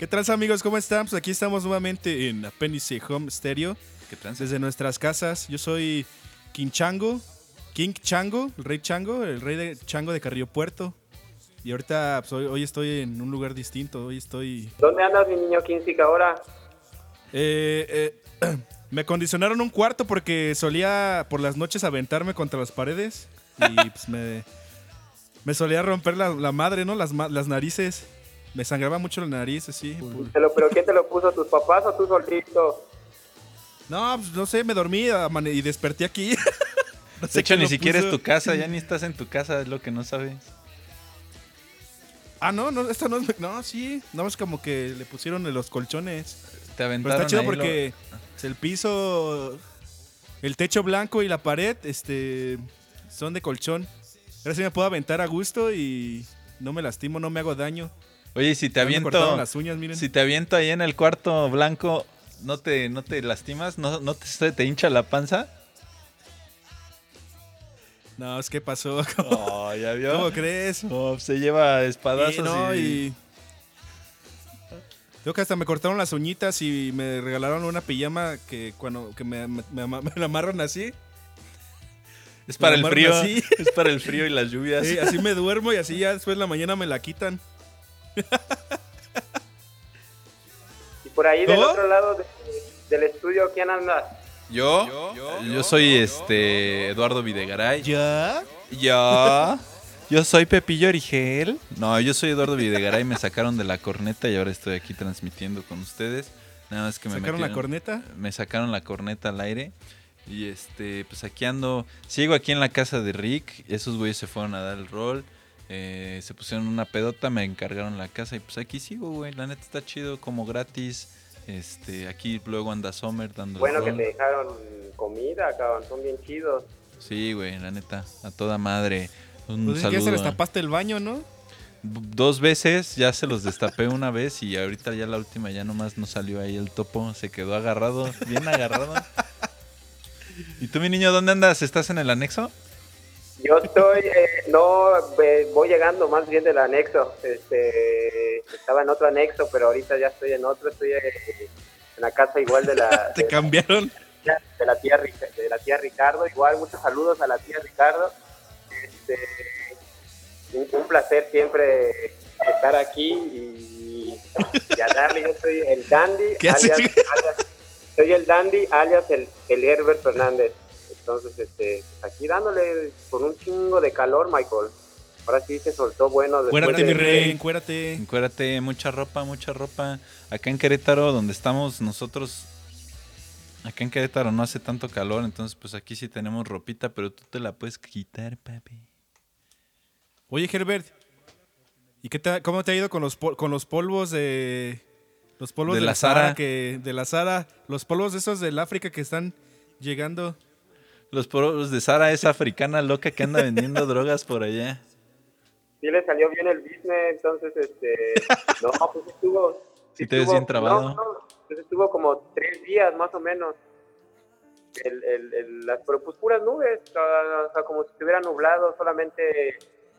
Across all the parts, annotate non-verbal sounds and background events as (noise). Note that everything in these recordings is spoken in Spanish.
¿Qué tal amigos? ¿Cómo están? Pues aquí estamos nuevamente en Apéndice Home Stereo. ¿Qué trans? Desde nuestras casas. Yo soy King Chango. King Chango, el rey Chango, el rey de Chango de Carrillo Puerto. Y ahorita, pues, hoy, hoy estoy en un lugar distinto. Hoy estoy. ¿Dónde andas, mi niño Kinsic, ahora? Eh, eh, (clears throat) me acondicionaron un cuarto porque solía por las noches aventarme contra las paredes. Y pues me, me solía romper la, la madre, ¿no? Las narices. Me sangraba mucho la nariz, así. por- ¿Te lo- ¿Pero quién te lo puso, tus papás o tú solito? No, pues no sé, me dormí y desperté aquí. (laughs) No sé De hecho, ni siquiera es tu casa, ya (laughs) ni estás en tu casa, es lo que no sabes. Ah, no, no, esta no es. No, sí. No, es como que le pusieron en los colchones. Te Pero aventaron está chido lo- porque el piso, el techo blanco y la pared, este, son de colchón. Ahora sí me puedo aventar a gusto y no me lastimo, no me hago daño. Oye, si te aviento, las uñas, miren. si te aviento ahí en el cuarto blanco, ¿no te, no te lastimas? ¿No, no te, te hincha la panza? No, es que pasó. (laughs) ¿Cómo, Oh, ¿ya vio? cómo crees? Oh, se lleva espadazos Y no, y... y... Creo que hasta me cortaron las uñitas y me regalaron una pijama que cuando que me, me- me ama- (laughs) me la amarran así. Es para el frío, así. (laughs) es para el frío y las lluvias. Sí, así me duermo y así ya después en la mañana me la quitan. Y por ahí del otro lado de- del estudio, ¿quién anda? ¿Yo? Yo, soy este Eduardo Videgaray. ¿Ya? Yo. Yo soy Pepillo Origel. No, yo soy Eduardo Videgaray. Me sacaron de la corneta y ahora estoy aquí transmitiendo con ustedes. Nada más que me ¿Sacaron la corneta? Me sacaron la corneta al aire. Y este, pues aquí ando. Sigo aquí en la casa de Rick. Esos güeyes se fueron a dar el rol. Eh, se pusieron una pedota, me encargaron la casa y pues aquí sigo, güey. La neta está chido, como gratis. Este, aquí luego anda Sommer dando Bueno, que te dejaron comida, cabrón, son bien chidos. Sí, güey, la neta, a toda madre. Un Pues es que ya se saludo. les tapaste el baño, ¿no? Dos veces, ya se los destapé una vez y ahorita ya la última ya nomás no salió ahí el topo, se quedó agarrado, bien agarrado. (laughs) ¿Y tú, mi niño, dónde andas? ¿Estás en el anexo? Yo estoy, eh, no, voy llegando más bien del anexo. Este, estaba en otro anexo, pero ahorita ya estoy en otro. Estoy en la casa igual de la, (laughs) Te de, cambiaron. de la tía de la tía Ricardo. Igual muchos saludos a la tía Ricardo. Este, un, un placer siempre estar aquí y, y a darle. Yo soy el Dandy, (laughs) ¿Qué alias, alias- soy el Dandy, alias el, el Herbert Fernández. Entonces, este, aquí dándole con un chingo de calor, Michael. Ahora sí se soltó bueno. después Cuérate, de- mi rey, encuérate. Encuérdate, mucha ropa, mucha ropa. Acá en Querétaro, donde estamos nosotros, acá en Querétaro no hace tanto calor, entonces pues aquí sí tenemos ropita, pero tú te la puedes quitar, papi. Oye, Herbert. ¿Y qué te, cómo te ha ido con los, pol- con los polvos de. Los polvos De de, la? Sara. Que, de la Sara. Los polvos esos del África que están llegando. Los poros de Sara, esa africana loca que anda vendiendo drogas por allá. Sí le salió bien el business, entonces, este, no, pues estuvo... (laughs) Sí te ves bien trabado. No, no, pues estuvo como tres días más o menos. El, el, el- las, pero pues puras nubes, o sea, como si estuviera nublado, solamente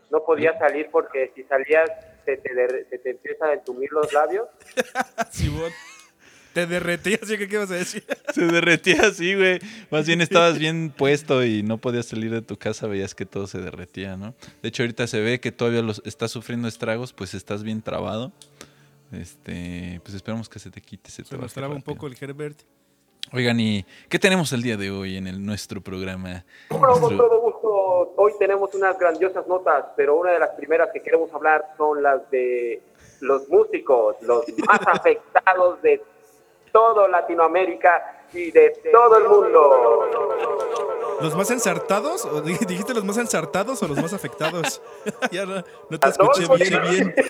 no podías salir porque si salías se te, se te empieza a entumir los labios. (laughs) Simón. Te derretías, (laughs) ¿sí? ¿qué qué ibas a decir? Se derretía así, güey. Más bien estabas bien (laughs) puesto y no podías salir de tu casa, veías que todo se derretía, ¿no? De hecho, ahorita se ve que todavía los estás sufriendo estragos, pues estás bien trabado. Este, pues esperamos que se te quite, se, te Se nos traba un poco el Herbert. Oigan, ¿y qué tenemos el día de hoy en el, nuestro programa? Bueno, con todo gusto, hoy tenemos unas grandiosas notas, pero una de las primeras que queremos hablar son las de los músicos, los más (laughs) afectados de todo Latinoamérica y de todo el mundo. ¿Los más ensartados? ¿O di- ¿Dijiste los más ensartados o los más afectados? (laughs) (laughs) ya no, no te escuché bien. bien. (laughs)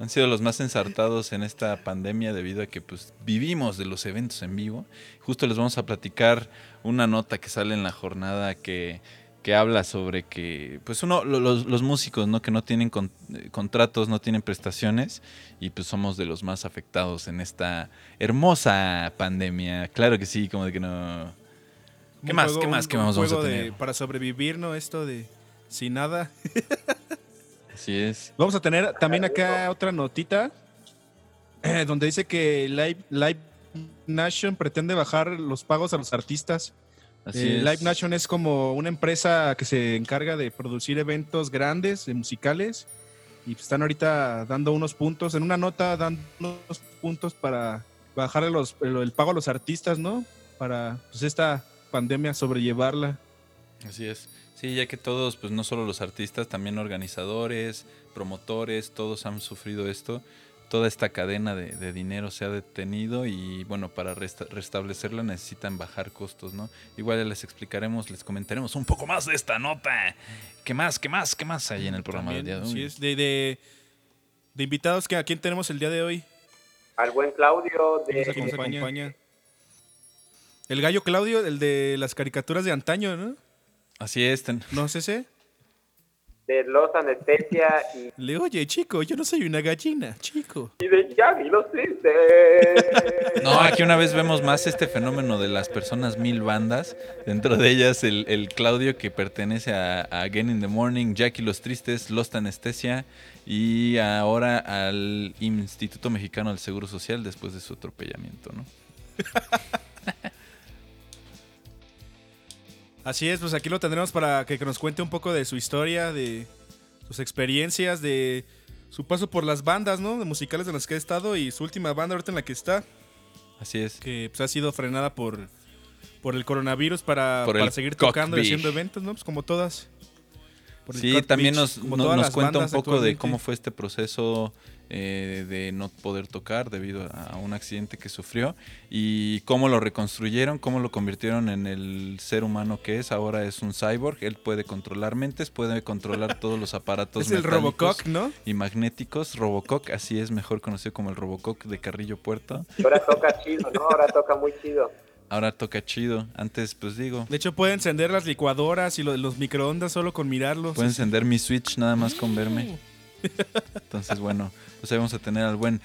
Han sido los más ensartados en esta pandemia debido a que pues vivimos de los eventos en vivo. Justo les vamos a platicar una nota que sale en la jornada que, que habla sobre que pues uno lo- los, los músicos no que no tienen con- eh, contratos, no tienen prestaciones y pues somos de los más afectados en esta hermosa pandemia. Claro que sí, como de que no ¿Qué Un más? juego- ¿Qué más? un- ¿Qué un más vamos a de- tener? para sobrevivir, ¿no? Esto de sin nada. (laughs) Así es. Vamos a tener también acá otra notita eh, donde dice que Live, Live Nation pretende bajar los pagos a los artistas. Así Eh, es. Live Nation es como una empresa que se encarga de producir eventos grandes, musicales, y pues están ahorita dando unos puntos, en una nota dando unos puntos para bajar los, el, el pago a los artistas, ¿no? Para pues esta pandemia sobrellevarla. Así es. Sí, ya que todos, pues no solo los artistas, también organizadores, promotores, todos han sufrido esto. Toda esta cadena de, de dinero se ha detenido y bueno, para resta- restablecerla necesitan bajar costos, ¿no? Igual ya les explicaremos, les comentaremos un poco más de esta nota. ¿Qué más, qué más, qué más hay en el programa del día de hoy? Así es, de, de, de invitados que a quién tenemos el día de hoy. Al buen Claudio que nos de, acompaña. El gallo Claudio, el de las caricaturas de antaño, ¿no? Así es, ten- ¿No es ese? De Los Anestesia y, Le oye, chico, yo no soy una gallina, chico. y de Yagi los tristes. (laughs) No, aquí una vez vemos más este fenómeno de las personas mil bandas. Dentro de ellas el, el Claudio que pertenece a, a Again in the Morning, Jackie Los Tristes, Lost Anestesia y ahora al Instituto Mexicano del Seguro Social después de su atropellamiento, ¿no? (laughs) Así es, pues aquí lo tendremos para que nos cuente un poco de su historia, de sus experiencias, de su paso por las bandas, ¿no? De musicales en las que ha estado y su última banda ahorita en la que está, Así es. que pues, ha sido frenada por, por el coronavirus para, Por para seguir tocando y haciendo eventos, ¿no? Pues como todas. Por Sí, también Beach, nos, cuenta un poco de cómo fue este proceso eh, de no poder tocar debido a un accidente que sufrió y cómo lo reconstruyeron, cómo lo convirtieron en el ser humano que es. Ahora es un cyborg, él puede controlar mentes, puede controlar (laughs) todos los aparatos Es el Robocock, ¿no? y magnéticos. Robocock, así es mejor conocido como el Robocock de Carrillo Puerto. Ahora toca chido, ¿no? Ahora toca muy chido. Ahora toca chido. Antes, pues digo, De hecho, puede encender las licuadoras y lo- los microondas solo con mirarlos. Puedo encender mi Switch nada más con verme. Entonces, bueno, pues ahí vamos a tener al buen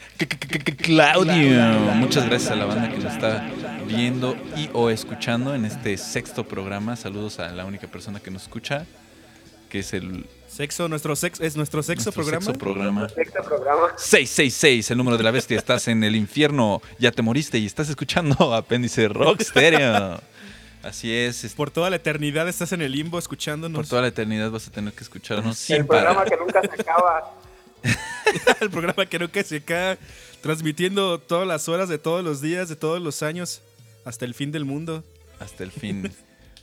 Claudio. Muchas gracias a la banda que nos está viendo y o escuchando en este sexto programa. Saludos a la única persona que nos escucha, que es el Sexo, nuestro sex, es nuestro sexo nuestro programa. sexto programa. Sexto programa. 666, el número de la bestia. Estás en el infierno, ya te moriste y estás escuchando Apéndice Rock Stereo. Así es, es- Por toda la eternidad estás en el limbo escuchándonos. por toda la eternidad vas a tener que escucharnos El sin programa parar. que nunca se acaba. (laughs) el programa que nunca se acaba transmitiendo todas las horas de todos los días, de todos los años, hasta el fin del mundo. Hasta el fin.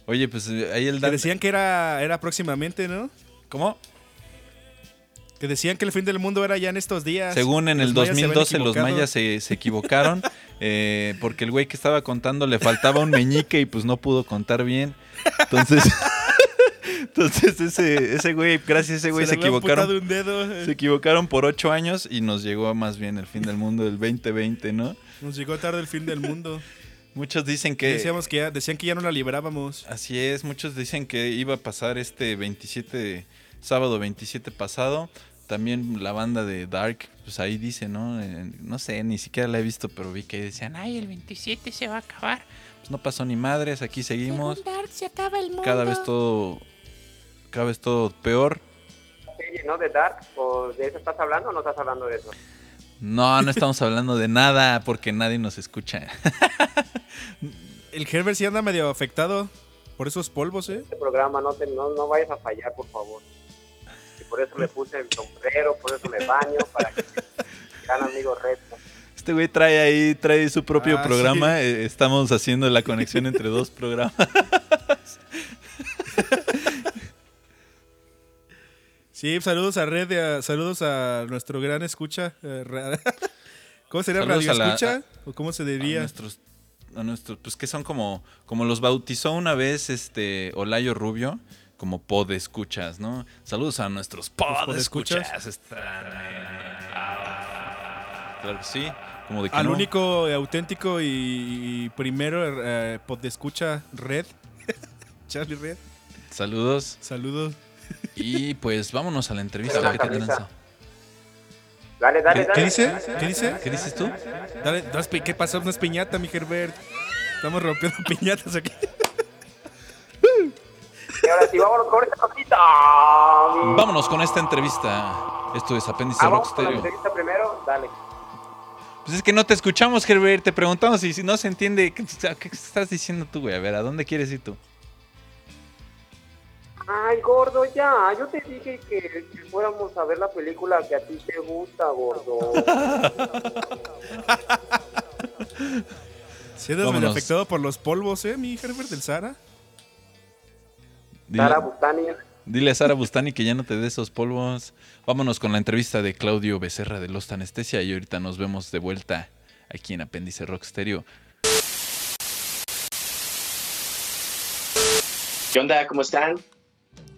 Oye, pues eh, ahí el Dan... decían que era, era próximamente, ¿no? ¿Cómo? Que decían que el fin del mundo era ya en estos días. Según en el mayas se habían 2012 los mayas se, se equivocaron (laughs) eh, porque el güey que estaba contando le faltaba un meñique y pues no pudo contar bien. Entonces, (laughs) entonces ese, ese güey, gracias a ese güey se, equivocaron. un dedo. eh. Se equivocaron por ocho años y nos llegó más bien el fin del mundo del 2020, ¿no? Nos llegó tarde el fin del mundo. (laughs) Muchos dicen que... Decíamos que ya, decían que ya no la librábamos. Así es, muchos dicen que iba a pasar este 27, sábado 27 pasado. También la banda de Dark, pues ahí dice, ¿no? Eh, no sé, ni siquiera la he visto, pero vi que decían, ay, el 27 se va a acabar. Pues no pasó ni madres, aquí seguimos. Según Dark, se acaba el mundo. Cada vez todo, cada vez todo peor. Serie, ¿no? De Dark. ¿O de eso estás hablando o no estás hablando de eso? No, no estamos hablando de nada porque nadie nos escucha. (laughs) El Herbert sí anda medio afectado por esos polvos, ¿eh? Este programa no, te, no, no vayas a fallar, por favor. Por eso me puse el sombrero, por eso me baño, para que (laughs) gran amigo reto. Este güey trae ahí, trae su propio Ah, programa. eh, Estamos haciendo la conexión entre dos programas. (laughs) Sí, saludos a Red, a- saludos a nuestro gran escucha. eh, (laughs) ¿Cómo sería Saludos radio a la- escucha? ¿O cómo se a diría? nuestros, a nuestros, pues que son como, como los bautizó una vez este Olayo Rubio, como pod escuchas, ¿no? Saludos a nuestros pod podescuchas. escuchas. Claro que sí, como de que Al no. único auténtico y, y primero eh, escucha Red. (laughs) Charlie Red. Saludos Saludos. y pues vámonos a la entrevista. Una ¿Qué te lanza? Dale, dale, ¿Qué, dale. qué dice? ¿Qué dice? ¿Qué dices tú? Dale, ¿Qué pasó? No es piñata, mi Herbert. Estamos rompiendo piñatas aquí. ¿Qué ahora sí, vámonos con esta cosita. Vámonos con esta entrevista. Esto es Apéndice Ah, Rock vamos con la entrevista primero, dale. Pues es que no te escuchamos, Herbert. Te preguntamos y si no se entiende, ¿qué, qué estás diciendo tú, güey? A ver, ¿a dónde quieres ir tú? Ay, gordo, ya. Yo te dije que, que fuéramos a ver la película que a ti te gusta, gordo. (laughs) Si eres medio afectado por los polvos, ¿eh, mi Herbert del Sara? Dile, Sara Bustani. dile a Sara Bustani que ya no te dé esos polvos. Vámonos con la entrevista de Claudio Becerra de Lost Anestesia y ahorita nos vemos de vuelta aquí en Apéndice Rock Stereo. ¿Qué onda? ¿Cómo están?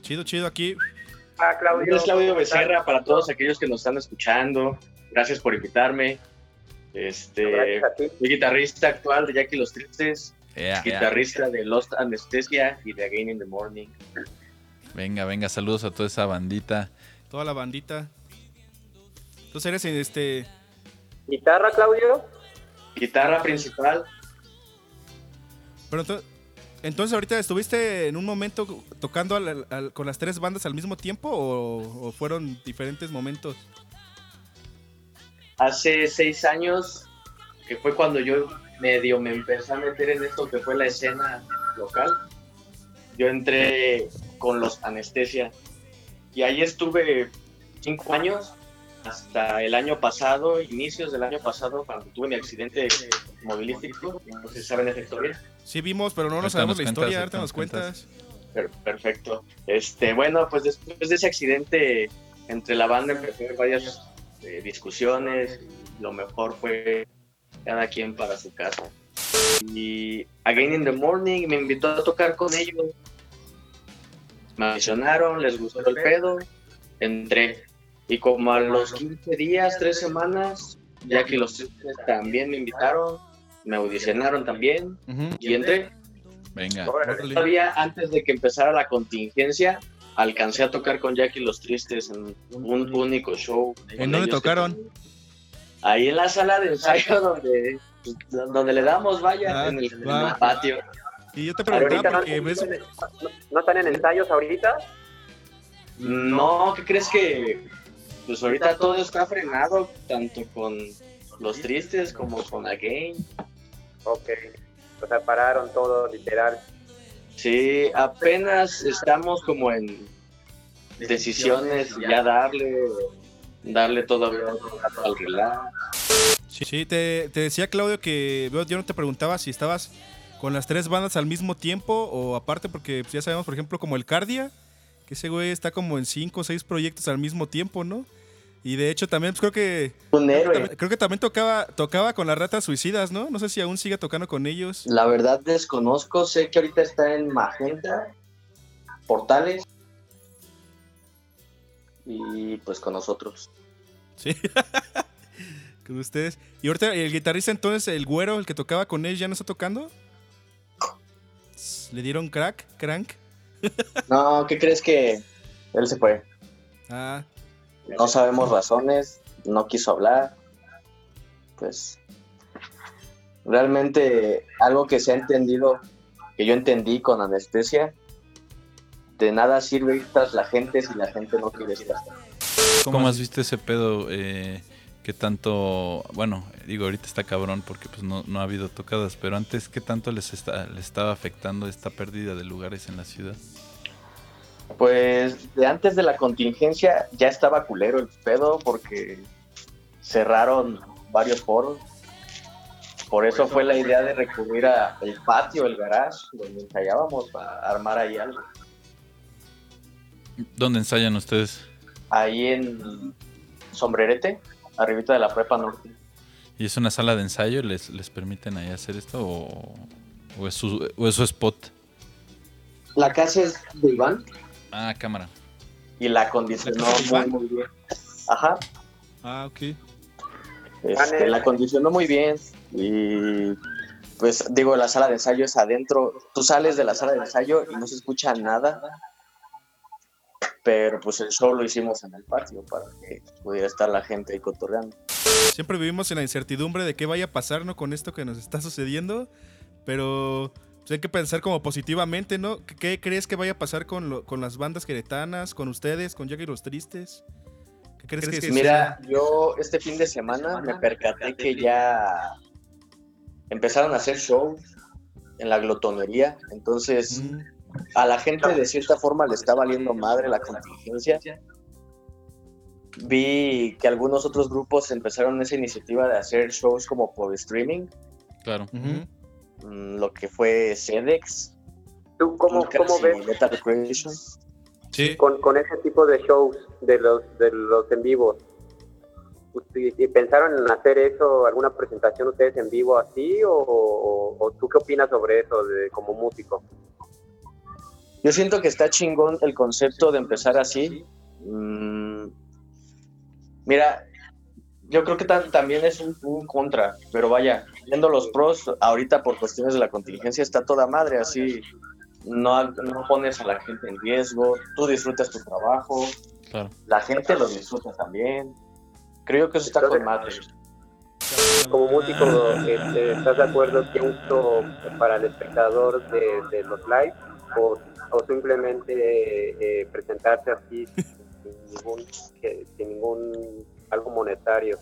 Chido, chido aquí. Ah, Mi Claudio. es Claudio. Becerra para todos aquellos que nos están escuchando. Gracias por invitarme. Este, Gracias a ti. soy guitarrista actual de Jackie Los Tristes, Guitarrista de Lost Anesthesia y de Again in the Morning. Venga, venga, saludos a toda esa bandita. Toda la bandita. Entonces eres este. ¿Guitarra, Claudio? Guitarra principal. Pero ento- entonces ahorita estuviste en un momento tocando al- al- con las tres bandas al mismo tiempo o, o fueron diferentes momentos? Hace seis años, que fue cuando yo medio me empecé a meter en esto que fue la escena local, yo entré con los Anestesia. Y ahí estuve cinco años, hasta el año pasado, inicios del año pasado, cuando tuve mi accidente movilístico. No sé si saben esa historia. Sí vimos, pero no nos sabemos la historia, ahorita nos cuentas. cuentas. Per- Perfecto. Este, bueno, pues después de ese accidente, entre la banda haber varias eh, discusiones. Lo mejor fue cada quien para su casa. Y Again in the Morning me invitó a tocar con ellos. Me mencionaron, les gustó el pedo, entré. Y como a los 15 días, 3 semanas, ya que los Tristes también me invitaron, me audicionaron también Ujú. y entré. Venga. Todavía antes de que empezara la contingencia, alcancé a tocar con Jackie Los Tristes en un único show. ¿En dónde tocaron? Ahí en la sala de ensayo donde, pues, donde le damos, vaya, Ah, en, el, en va. el patio. Y yo te Ahorita preguntaba no, porque ves. no- no están en ensayos ahorita. No, ¿qué crees que? Pues ahorita todo está frenado, tanto con Los Tristes como con Again. Ok. O sea, pararon todo, literal. Sí, apenas estamos como en decisiones, ya darle, darle todavía otro rato al relax. Sí, sí, te, te decía Claudio que yo no te preguntaba si estabas con las tres bandas al mismo tiempo o aparte, porque pues, ya sabemos, por ejemplo, como el Cardia, que ese güey está como en cinco o seis proyectos al mismo tiempo, ¿no? Y de hecho también pues, creo que Un héroe. creo que también tocaba tocaba con las ratas suicidas, ¿no? No sé si aún sigue tocando con ellos. La verdad desconozco, sé que ahorita está en Magenta, Portales y pues con nosotros. Sí. (laughs) con ustedes. Y ahorita el guitarrista entonces, el güero, el que tocaba con él, ¿ya no está tocando? ¿Le dieron crack? ¿Crank? (laughs) No, ¿qué crees que él se fue? Ah, No sabemos razones, no quiso hablar. Pues realmente algo que se ha entendido, que yo entendí con anestesia, de nada sirve ir tras la gente si la gente no quiere estar. ¿Cómo has visto ese pedo? Eh, que tanto, bueno, digo, ahorita está cabrón porque pues no, no ha habido tocadas, pero antes, ¿qué tanto les, está, les estaba afectando esta pérdida de lugares en la ciudad? Pues de antes de la contingencia ya estaba culero el pedo porque cerraron varios foros. Por eso fue la idea de recurrir a el patio, el garage, donde ensayábamos para armar ahí algo. ¿Dónde ensayan ustedes? Ahí en Sombrerete, arribita de la Prepa Norte. ¿Y es una sala de ensayo? ¿Les, les permiten ahí hacer esto o, o es su, o es su spot? La casa es de Iván Ah, cámara. y la acondicionó ¿La casa de muy, muy bien. Ajá, ah, ok. Este, la acondicionó muy bien y pues digo, la sala de ensayo es adentro. Tú sales de la sala de ensayo y no se escucha nada, pero pues el show lo hicimos en el patio para que pudiera estar la gente ahí cotorreando. Siempre vivimos en la incertidumbre de qué vaya a pasar, ¿no? Con esto que nos está sucediendo. Pero, pues, hay que pensar como positivamente, ¿no? ¿Qué, qué crees que vaya a pasar con, lo- con las bandas queretanas, con ustedes, con Jack y los Tristes? ¿Qué crees que Mira, yo este fin de semana me percaté que ya empezaron a hacer shows en la glotonería, entonces Mm, a la gente de cierta forma le está valiendo madre la contingencia. Vi que algunos otros grupos empezaron esa iniciativa de hacer shows como por streaming, Claro. mm, lo que fue Sedex, ¿Tú cómo, cómo y ves Metal Creation. Sí. con, con ese tipo de shows de los de los en vivos? ¿Y, y pensaron en hacer eso, alguna presentación ustedes en vivo así? ¿O, o- o tú qué opinas sobre eso de, como músico? Yo siento que está chingón el concepto de empezar así. Mm, mira, yo creo que tam- también es un, un contra, pero vaya, viendo los pros, ahorita por cuestiones de la contingencia está toda madre, así no, no pones a la gente en riesgo, tú disfrutas tu trabajo, Claro. la gente lo disfruta también. Creo que eso está con madre. Como músico, este, ¿estás de acuerdo que uso para el espectador de, de los live o, o simplemente eh, presentarse así sin ningún, que- sin ningún algo monetario?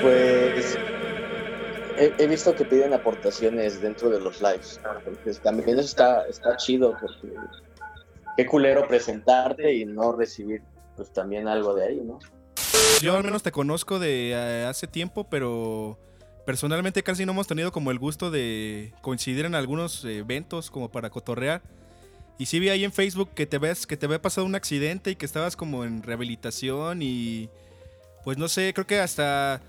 Pues he, he visto que piden aportaciones dentro de los lives. Entonces también eso está, está chido porque qué culero presentarte y no recibir pues también algo de ahí, ¿no? Yo al menos te conozco de eh, hace tiempo, pero personalmente casi no hemos tenido como el gusto de coincidir en algunos eventos como para cotorrear. Y sí vi ahí en Facebook que te ves que te había pasado un accidente y que estabas como en rehabilitación y pues no sé, creo que hasta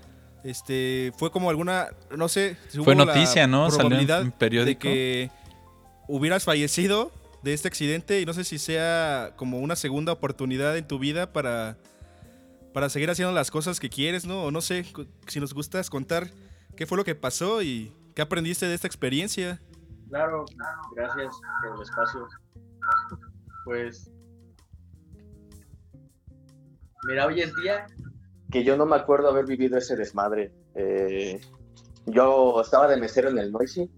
este fue como alguna no sé, si Fue hubo la noticia, ¿no? Salió en un de periódico. que hubieras fallecido de este accidente y no sé si sea como una segunda oportunidad en tu vida para para seguir haciendo las cosas que quieres, ¿no? O no sé, si nos gustas contar qué fue lo que pasó y qué aprendiste de esta experiencia. Claro, gracias por el espacio. Pues mira, hoy es día que yo no me acuerdo haber vivido ese desmadre. Eh, yo estaba de mesero en el Noisy.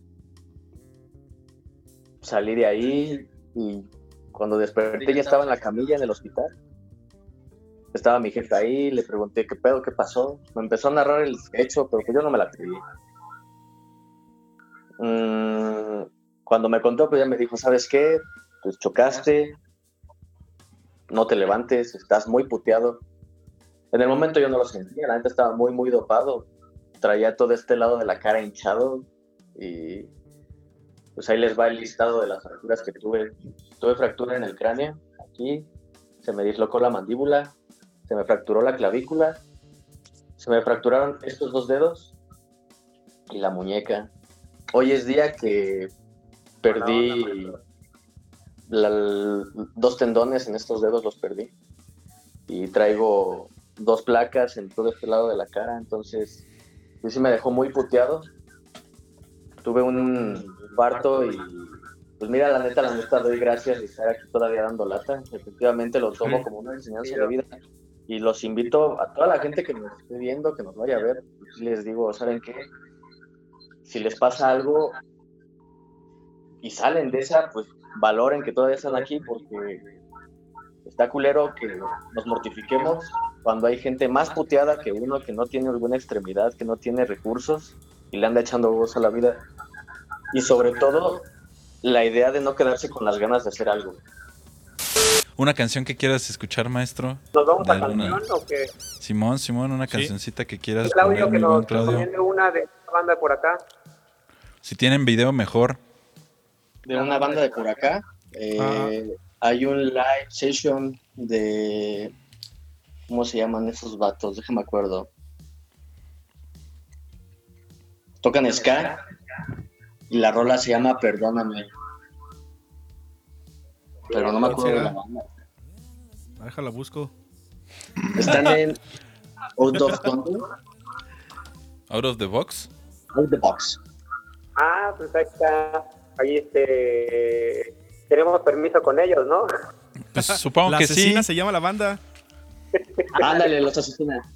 Salí de ahí y cuando desperté ya estaba en la camilla en el hospital. Estaba mi jefe ahí, le pregunté qué pedo, qué pasó. Me empezó a narrar el hecho, pero pues yo no me la creí. Mm, cuando me contó, pues ya me dijo, ¿sabes qué? Pues chocaste, no te levantes, estás muy puteado. En el momento yo no lo sentía, la neta estaba muy, muy dopado. Traía todo este lado de la cara hinchado y pues ahí les va el listado de las fracturas que tuve. Tuve fractura en el cráneo, aquí, se me dislocó la mandíbula, se me fracturó la clavícula, se me fracturaron estos dos dedos y la muñeca. Hoy es día que perdí la- dos tendones en estos dedos, los perdí. Y traigo dos placas en todo este lado de la cara, entonces pues sí me dejó muy puteado. Tuve un parto y pues mira, la neta, la neta, doy gracias de estar aquí todavía dando lata. Efectivamente lo tomo como una enseñanza de vida. Y los invito a toda la gente que nos esté viendo, que nos vaya a ver, les digo, ¿saben qué? Si les pasa algo y salen de esa, pues valoren que todavía están aquí porque está culero que nos mortifiquemos cuando hay gente más puteada que uno que no tiene alguna extremidad, que no tiene recursos y le anda echando gozo a la vida. Y sobre todo, la idea de no quedarse con las ganas de hacer algo. Una canción que quieras escuchar, maestro. ¿Nos vamos a alguna- canción o qué? Simón, Simón, una cancioncita que quieras Claudio, poner, que nos Claudio. recomiende una de banda por acá. Si tienen video, mejor. De una banda de por acá, eh, hay un live session de... ¿Cómo se llaman esos vatos? Déjame acuerdo. Tocan ska y la rola se llama Perdóname pero no me acuerdo de la banda. Ah. Ah, déjala, busco. Están (laughs) en Out of Control. Out of the Box. Out of the Box. Ah, pues ahí está. Ahí este. Tenemos permiso con ellos, ¿no? Pues supongo la que asesina se llama la banda. Ándale, los asesinas.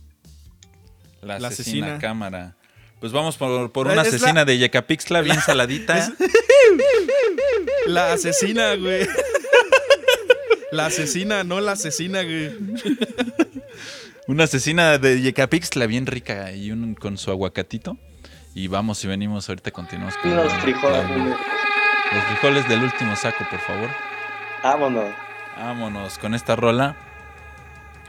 La, la asesina, cámara. Pues vamos por, por una asesina de Yecapixtla bien (laughs) saladita. Es... la asesina, güey. La asesina, no la asesina, güey. Una asesina de Yecapixtla bien rica y un con su aguacatito. Y vamos y venimos, ahorita continuamos con los frijoles. Los frijoles del último saco, por favor. Vámonos. Vámonos con esta rola.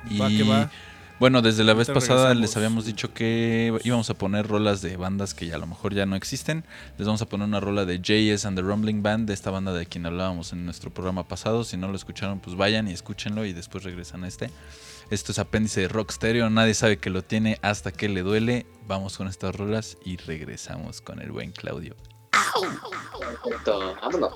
Y va que va. Bueno, desde la vez pasada les habíamos dicho que íbamos a poner rolas de bandas que a lo mejor ya no existen. Les vamos a poner una rola de JS and the Rumbling Band, de esta banda de quien hablábamos en nuestro programa pasado. Si no lo escucharon, pues vayan y escúchenlo y después regresan a este. Esto es apéndice de Rock Stereo, nadie sabe que lo tiene hasta que le duele. Vamos con estas rolas y regresamos con el buen Claudio. Vámonos.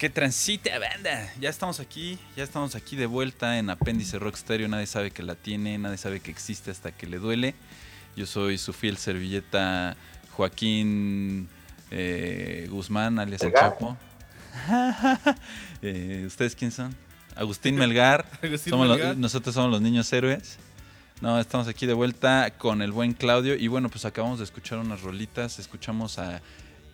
¿Qué transita, banda? Ya estamos aquí, ya estamos aquí de vuelta en Apéndice Rock Stereo. Nadie sabe que la tiene, nadie sabe que existe hasta que le duele. Yo soy su fiel servilleta Joaquín eh, Guzmán, alias El. Chapo. (laughs) Eh, ¿Ustedes quién son? Agustín Melgar. Agustín Somos los- Melgar. nosotros somos los niños héroes. No, estamos aquí de vuelta con el buen Claudio. Y bueno, pues acabamos de escuchar unas rolitas. Escuchamos a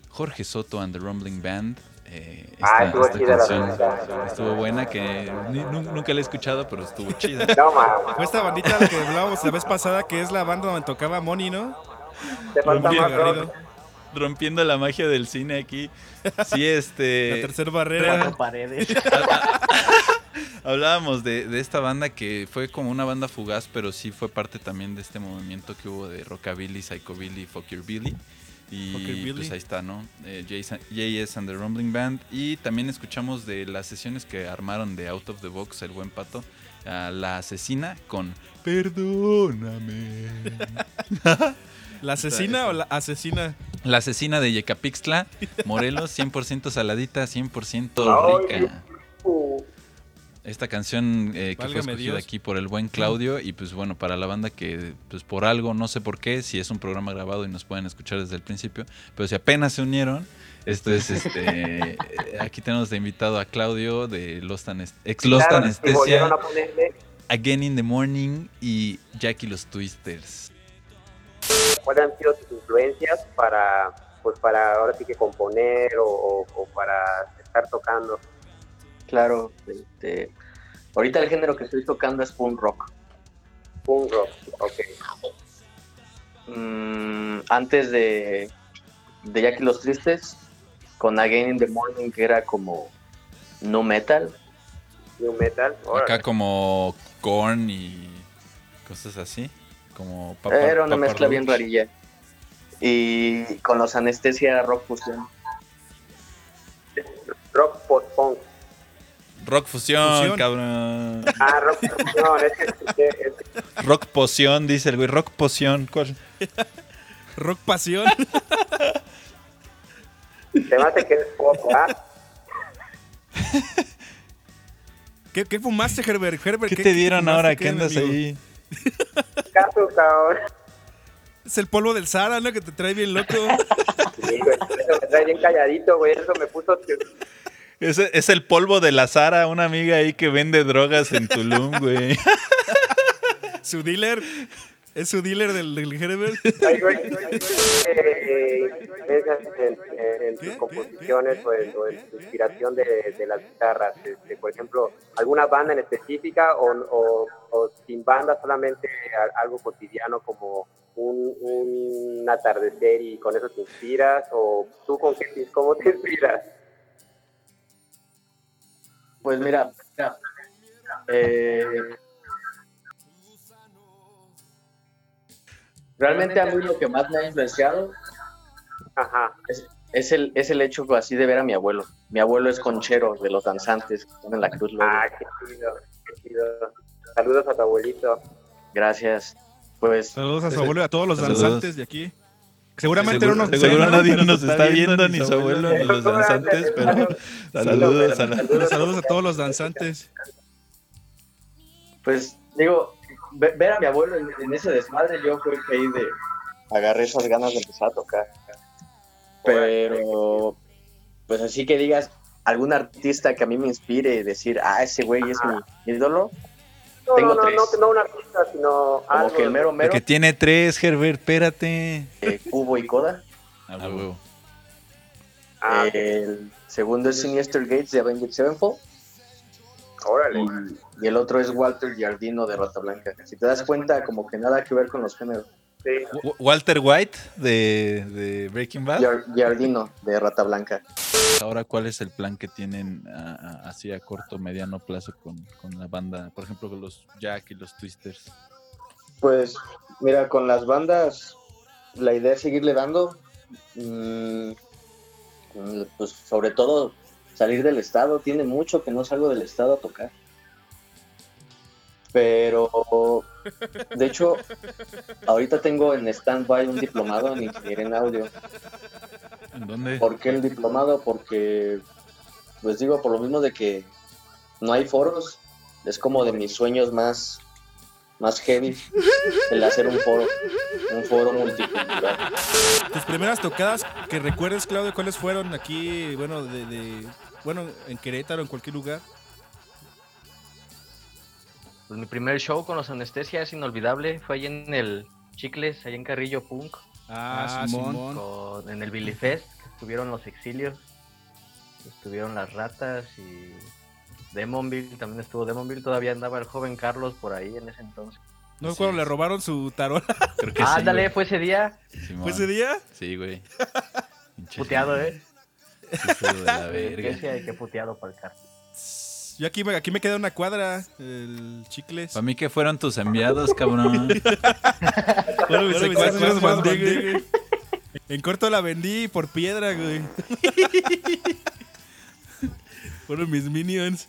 Jorge Soto and the Rumbling Band. Eh, Ah, estuvo chida la buena, que ni- nunca la he escuchado, pero estuvo (laughs) chida. No. Fue esta bandita de la que hablábamos la vez pasada, que es la banda donde tocaba Moni, ¿no? Te falta Bien más Garrido. rock. Rompiendo la magia del cine aquí. Sí, La este. tercera barrera. Cuatro paredes. (laughs) Hablábamos de, de esta banda que fue como una banda fugaz, pero sí fue parte también de este movimiento que hubo de Rockabilly, Psychobilly, Fuck Your Billy. Y pues ahí está, ¿no? Eh, JS and the Rumbling Band. Y también escuchamos de las sesiones que armaron de Out of the Box, el buen pato, a La Asesina con Perdóname. ¿La asesina o la asesina? La Asesina de Yecapixtla, Morelos, 100% saladita, 100% Ay, rica. Esta canción eh, que fue escogida Dios. aquí por el buen Claudio y pues bueno, para la banda que pues por algo, no sé por qué, si es un programa grabado y nos pueden escuchar desde el principio, pero si apenas se unieron, esto es este, (laughs) aquí tenemos de invitado a Claudio de Lost Anest- ex Lost claro, y Anesthesia, volvieron a ponerle Again in the Morning y Jackie los Twisters. cuáles han sido tus influencias para, pues para ahora sí que componer o, o- o para estar tocando. Claro, este, ahorita el género que estoy tocando es punk rock. Punk rock, ok. Mm, antes de, de Jackie los Tristes, con Again in the Morning, que era como no metal. New metal. Acá como Korn y cosas así, como Papa, era una Papa mezcla bien rarilla. Y con los anestesia era rock fusión. Rock post-punk. Rock fusión, Fusión. cabrón. Ah, rock post-punk. es que escuché, es que Rock poción, dice el güey. Rock poción. ¿Cuál? Rock pasión. se me hace que es poco, ¿ah? ¿Qué, qué fumaste, Herbert? Herbert ¿Qué te dieron fumaste? ahora ¿Qué, que andas amigo? ahí? Caso, cabrón. Es el polvo del Sahara, ¿no? Que te trae bien loco. Sí, güey, eso me trae bien calladito, güey. Eso me puso. Es, es el polvo de la Sara, una amiga ahí que vende drogas en Tulum, güey. su dealer. Es su dealer del, del Herbert. Ay, güey, eh, eh, piensas en, ¿Qué? composiciones o en, o en tu inspiración de, de las guitarras? Este, por ejemplo, ¿alguna banda en específica o, o- o sin banda solamente algo cotidiano como un, un atardecer y con eso te inspiras? ¿O tú con qué, cómo te inspiras? Pues mira, mira, eh, realmente a mí lo que más me ha influenciado Ajá. es, es el, es el hecho así de ver a mi abuelo. Mi abuelo es conchero de los danzantes que están en la cruz. luego. Ah, qué chido, qué chido. Saludos a tu abuelito. Gracias. Pues Saludos a su abuelo y a todos los Saludos. danzantes de aquí. Seguramente seguro, no nos seguro nadie nos está viendo, ni su abuelo, ni los danzantes, pero saludos a la... Pero saludos a todos los danzantes. pues digo, ve- ver a mi abuelo en, en ese desmadre, yo creo que ahí de agarré esas ganas de empezar a tocar. Pero, pues así que digas, algún artista que a mí me inspire, decir, ah, ese güey es mi ídolo, No, Tengo no, no, tres. no, no un artista, sino como algo. que el mero El mero, que tiene tres, Herbert, espérate. eh, Cubo y Coda. A huevo. Ah, ok. El segundo es Sinister Gates de Avenged Sevenfold. Órale. Y, y el otro es Walter Giardino de Rata Blanca. Si te das cuenta, como que nada que ver con los géneros. Sí. Walter White de, de Breaking Bad. Giar- Giardino de Rata Blanca. Ahora, ¿cuál es el plan que tienen a- a- así a corto, mediano plazo con, con la banda? Por ejemplo, con los Jack y los Twisters. Pues, mira, con las bandas, la idea es seguirle dando. mm, mm, pues, sobre todo, salir del estado. Tiene mucho que no salgo del estado a tocar. Pero, (laughs) de hecho, ahorita tengo en stand-by un diplomado en ingeniería en audio. ¿En dónde? ¿Por qué el diplomado? Porque pues digo, por lo mismo de que no hay foros, es como de mis sueños más, más heavy el hacer un foro, un foro multicultural. Tus primeras tocadas que recuerdes, Claudio, ¿cuáles fueron aquí, bueno, de, de- bueno, en Querétaro, en cualquier lugar? Pues mi primer show con los anestesia es inolvidable. Fue ahí en el Chicles, ahí en Carrillo Punk, Ah, Simón. con- en el Billy Fest. que Estuvieron los exilios, estuvieron las ratas y Demonville. También estuvo Demonville. Todavía andaba el joven Carlos por ahí en ese entonces. ¿No es cuando le robaron su tarola? (laughs) Creo que Ah, sí, ándale, güey. fue ese día. Simón. ¿Fue ese día? Sí, güey. (laughs) Puteado, ¿eh? hijo de la (laughs) Qué, verga. qué, qué puteado para el Carlos. Yo aquí, me- aquí me queda una cuadra, el chicles. Para mí que fueron tus enviados, cabrón. (laughs) Bueno, mis Bueno, mis secuaces secuaces los mandé, güey. En corto la vendí por piedra, güey. (laughs) Fueron mis minions.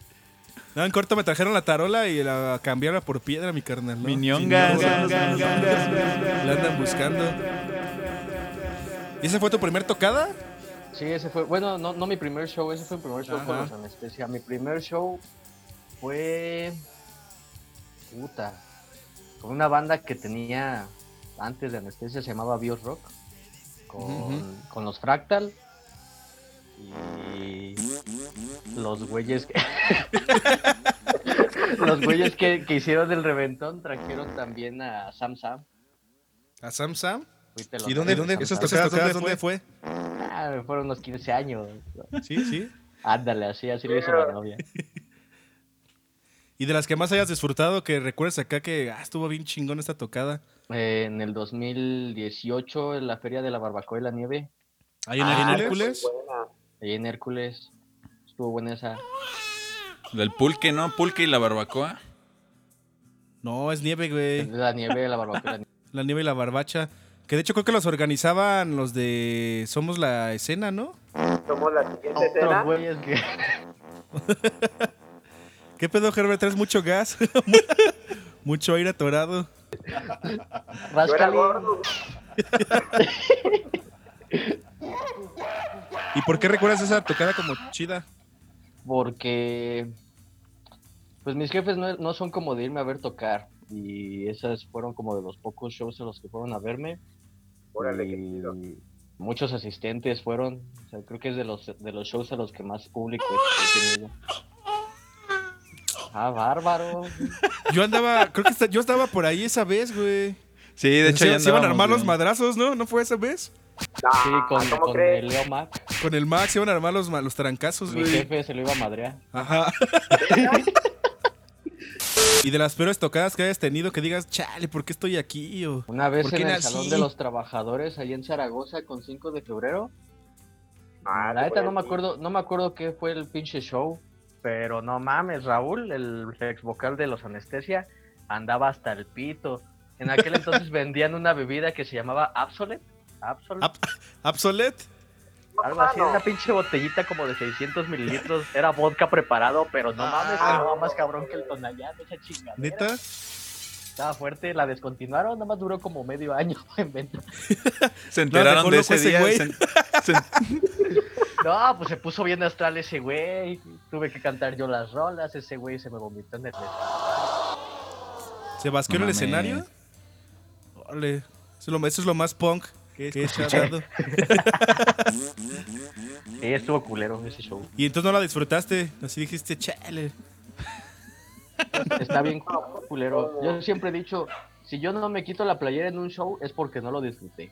No, en corto me trajeron la tarola y la cambiaron por piedra, mi carnal. ¿no? La andan buscando. ¿Y esa fue tu primer tocada? Sí, ese fue, bueno, no, no mi primer show, ese fue mi primer show con los anestesia. Mi primer show fue. Puta. Con una banda que tenía antes de anestesia, se llamaba Bios Rock. Con los Fractal. Y. Los güeyes que. (laughs) los güeyes que, que hicieron el reventón trajeron también a Sam Sam. ¿A Sam Sam? Lo ¿Y dónde, dónde, esas tocadas, dónde, dónde fue? Ah, fueron unos 15 años. Sí, sí. Ándale, así, así le hizo la novia. (laughs) Y de las que más hayas disfrutado, que recuerdes acá que ah, estuvo bien chingón esta tocada. Eh, en el 2018, en la Feria de la Barbacoa y la Nieve, Ahí en, Ah, en Hércules. Ahí en Hércules. Estuvo buena esa. Del pulque, ¿no? Pulque y la barbacoa. No, es nieve, güey. La nieve la Barbacoa y la Nieve. La nieve y la barbacha. Que de hecho creo que los organizaban los de Somos la Escena, ¿no? Somos la siguiente escena. Que. (laughs) ¿Qué pedo, Herbert? ¿Traes mucho gas? (laughs) mucho aire atorado. Gordo. ¿Y por qué recuerdas esa tocada como chida? Porque. Pues mis jefes no, no son como de irme a ver tocar. Y esas fueron como de los pocos shows en los que fueron a verme. Órale, qué y chido. muchos asistentes fueron. O sea, creo que es de los, de los shows a los que más público he tenido. (laughs) Ah, bárbaro. Yo andaba, creo que yo estaba por ahí esa vez, güey. Sí, de hecho se, ya se iban a armar los madrazos, ¿no? ¿No fue esa vez? Ah, Sí, con, ¿cómo con crees? el Leo Mac. Con el Max se iban a armar los, los trancazos, Mi güey. jefe se lo iba a madrear. Ajá. Y de las peores tocadas que hayas tenido, que digas, chale, ¿por qué estoy aquí? O, Una vez ¿Por qué en el nací? Salón de los Trabajadores, ahí en Zaragoza, con 5 de febrero. Ah, La neta no me acuerdo, no me acuerdo qué fue el pinche show, pero no mames, Raúl, el ex vocal de los Anestesia, andaba hasta el pito. En aquel (laughs) entonces vendían una bebida que se llamaba Absolute. Absolute. Ap- ¿Obsolete? Algo así, una pinche botellita como de 600 mililitros. Era vodka preparado, pero no mames, Ah. estaba más cabrón que el Tonayán, esa chingadera. ¿Neta? Estaba fuerte, la descontinuaron, nada más duró como medio año (laughs) en venta. Se enteraron de ese ese día. güey. se- (laughs) se- No, pues se puso bien astral ese güey. Tuve que cantar yo las rolas. Ese güey se me vomitó en el. ¿Se basqueó en el escenario? Lo, eso es lo más punk escuchado. (laughs) Sí, estuvo culero ese show. y entonces no la disfrutaste. Así dijiste, chale. Está bien culero. Yo siempre he dicho, si yo no me quito la playera en un show es porque no lo disfruté.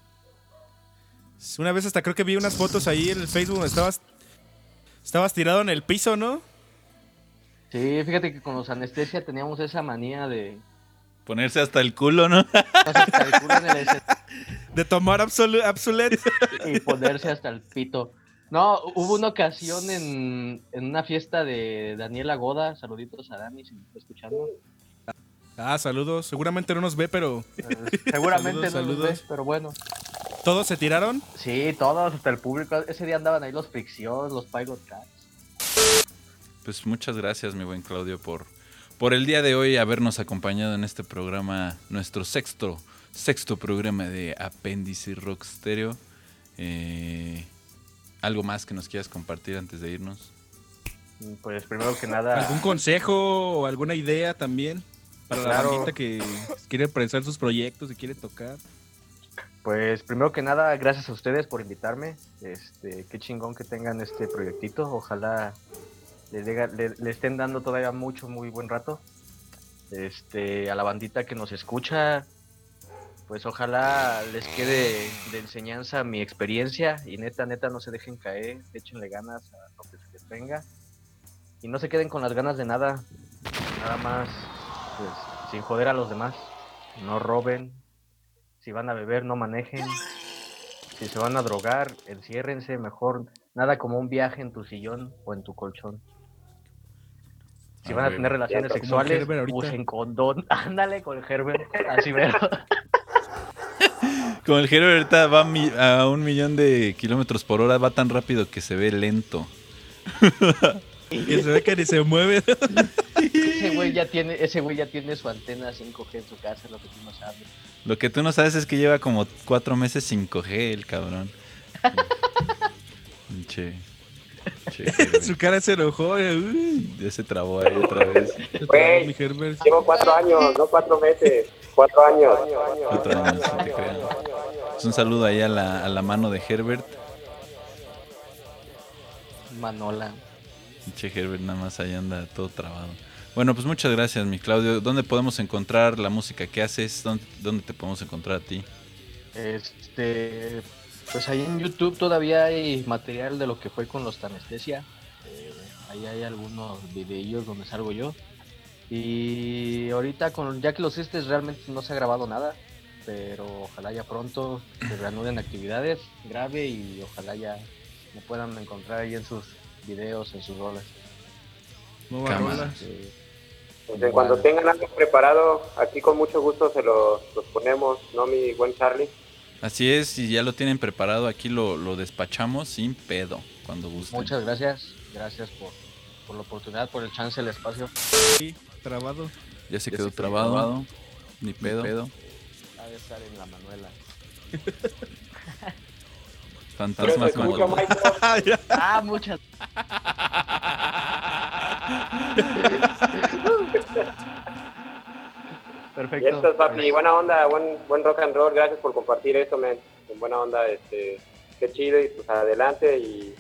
Una vez hasta creo que vi unas fotos ahí en el Facebook donde estabas, estabas tirado en el piso, ¿no? Sí, fíjate que con los anestesia teníamos esa manía de Ponerse hasta el culo, ¿no? ponerse hasta el culo en el (laughs) De tomar absolu- Absolute. y ponerse hasta el pito. No, hubo una ocasión en, en una fiesta de Daniela Goda. Saluditos a Dani si me está escuchando. ah, saludos. Seguramente no nos ve, pero Eh, Seguramente Saludos, no nos saludos. ves, pero bueno. todos se tiraron. Sí, todos, hasta el público. Ese día andaban ahí los Fricción, los Pilot Cats. Pues muchas gracias, mi buen Claudio, por, por el día de hoy habernos acompañado en este programa, nuestro sexto, sexto programa de Apéndice Rock Stereo. Eh, ¿Algo más que nos quieras compartir antes de irnos? Pues primero que nada, ¿Algún consejo o alguna idea también? Para la bandita que quiere pensar sus proyectos y quiere tocar. pues primero que nada, gracias a ustedes por invitarme. Este, qué chingón que tengan este proyectito. Ojalá le, le- le estén dando todavía mucho, muy buen rato. Este, a la bandita que nos escucha, pues ojalá les quede de enseñanza mi experiencia y neta, neta, no se dejen caer, échenle ganas a lo que se les venga y no se queden con las ganas de nada, nada más, pues, sin joder a los demás, no roben, si van a beber, no manejen, si se van a drogar, enciérrense mejor, nada como un viaje en tu sillón o en tu colchón. Si van a tener relaciones sexuales, usen condón. (laughs) Ándale con el Herbert, así mero. Como el Hero ahorita va a mi- a un millón de kilómetros por hora, va tan rápido que se ve lento. (laughs) Que se ve que ni se mueve. ese güey ya tiene, ese güey ya tiene su antena 5G en su casa, lo que tú no sabes. Lo que tú no sabes es que lleva como cuatro meses sin coger el cabrón. (laughs) Che. Che, (laughs) Su cara se enojó. eh, uy. ya se trabó ahí otra vez. Güey. Llevo cuatro años, no cuatro meses, cuatro años. Cuatro años, no te creas. Pues un saludo ahí a la, a la mano de Herbert. Manola. Che, Herbert nada más ahí anda todo trabado. Bueno, pues muchas gracias, mi Claudio. ¿Dónde podemos encontrar la música que haces? ¿Dónde, dónde te podemos encontrar a ti? Este, pues ahí en YouTube todavía hay material de lo que fue con los Tanestesia. Eh, ahí hay algunos videillos donde salgo yo. Y ahorita con ya que los estes realmente no se ha grabado nada, pero ojalá ya pronto se reanuden actividades, grabe y ojalá ya me puedan encontrar ahí en sus videos, en sus rolas. Nueva Cámara. rola. Este, Entonces, cuando tengan algo preparado, aquí con mucho gusto se los, los ponemos, ¿no, mi buen Charlie? Así es, si ya lo tienen preparado, aquí lo, lo despachamos sin pedo, cuando gusten. muchas gracias, gracias por, por la oportunidad, por el chance, el espacio. Sí, trabado. Ya se Ya quedó se trabado. trabado. Ni pedo. Ha de estar en la Manuela. Fantasma Yo te escucho, con... Michael. Ah, muchas. Y Perfecto. esto es, papi, buena onda, buen, buen rock and roll, gracias por compartir esto, men. En buena onda, este, qué chido y pues adelante y,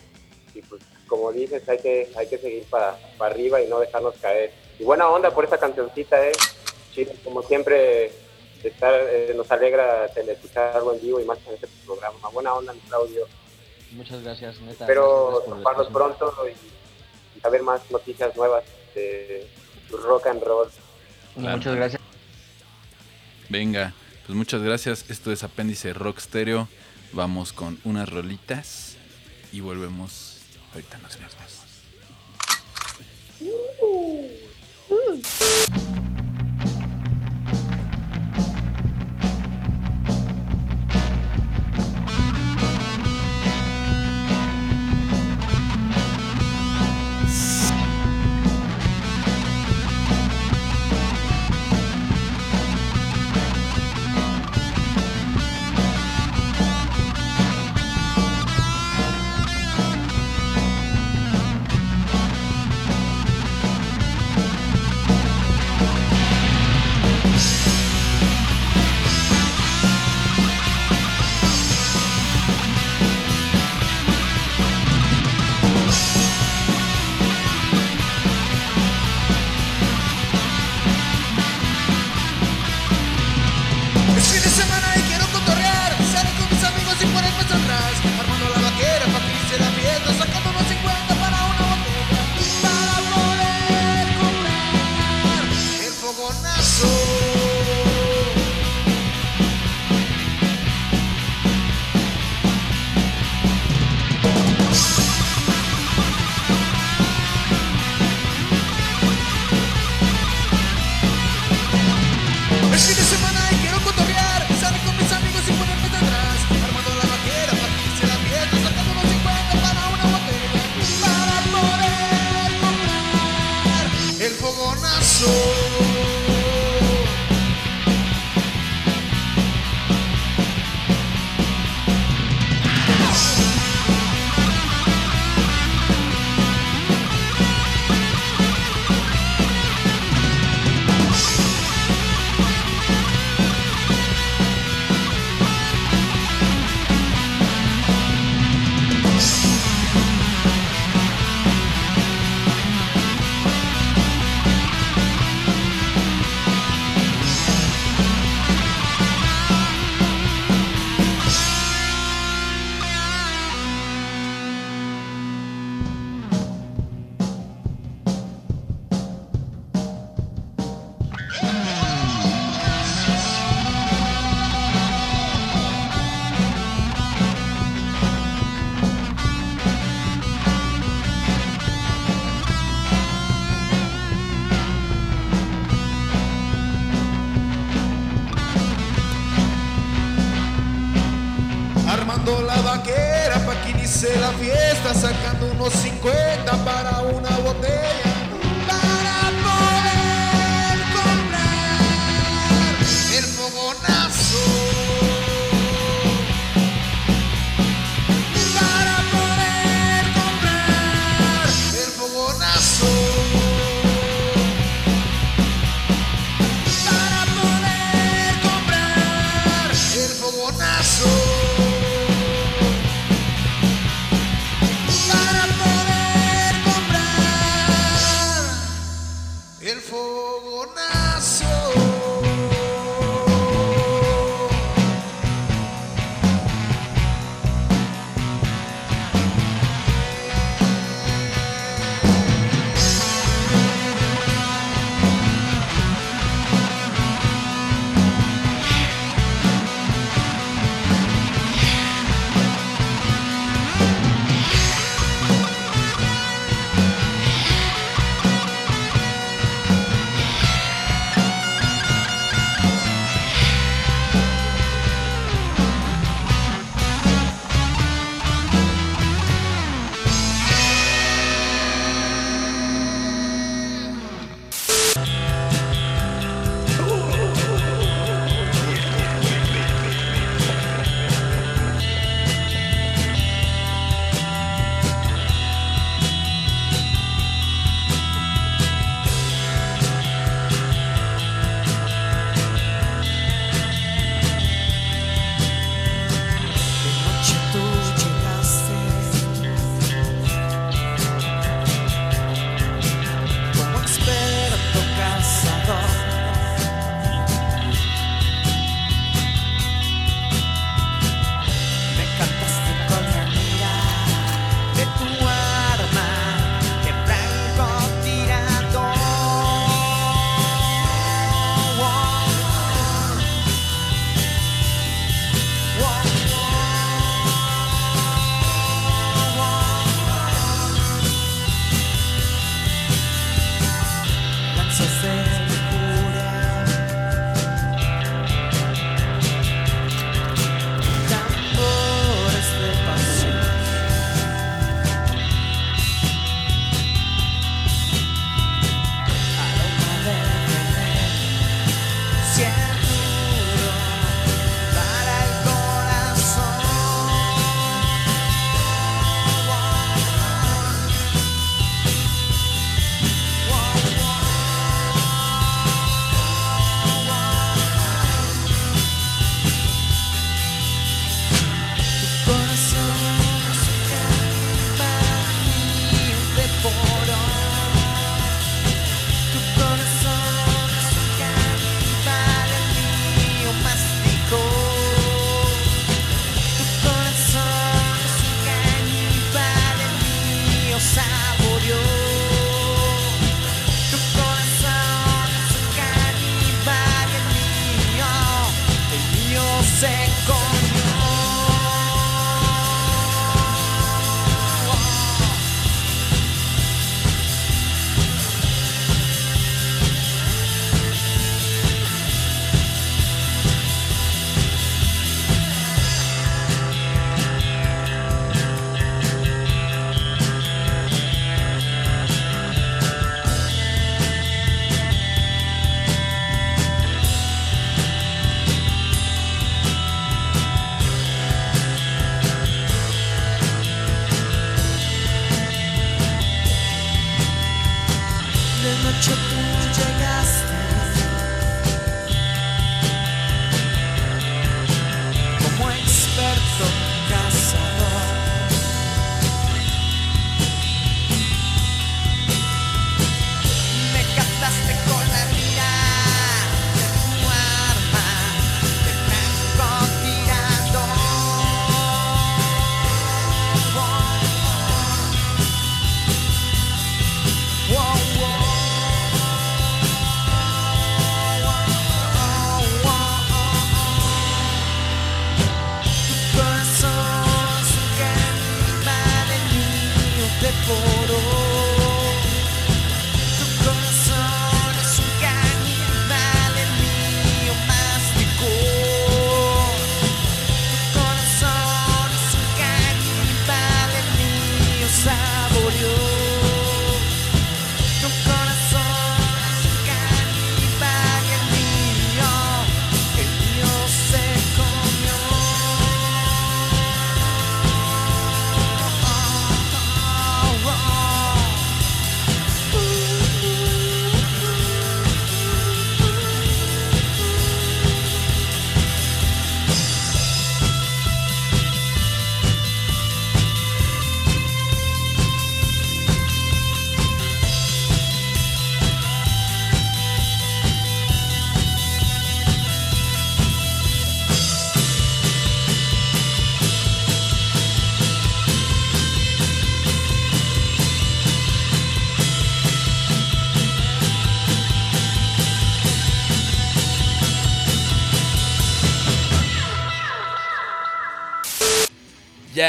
y, pues como dices, hay que, hay que seguir para arriba y no dejarnos caer. Y buena onda por esta cancioncita, eh. Chido, como siempre, estar, eh, nos alegra tener- escuchar algo en vivo y más en este programa. Buena onda, mi Claudio. Muchas gracias, neta. Espero toparnos pronto y, y saber más noticias nuevas de rock and roll. Claro. Muchas gracias. Venga, pues muchas gracias. Esto es Apéndice Rock Stereo. Vamos con unas rolitas y volvemos. Ahorita nos vemos. Es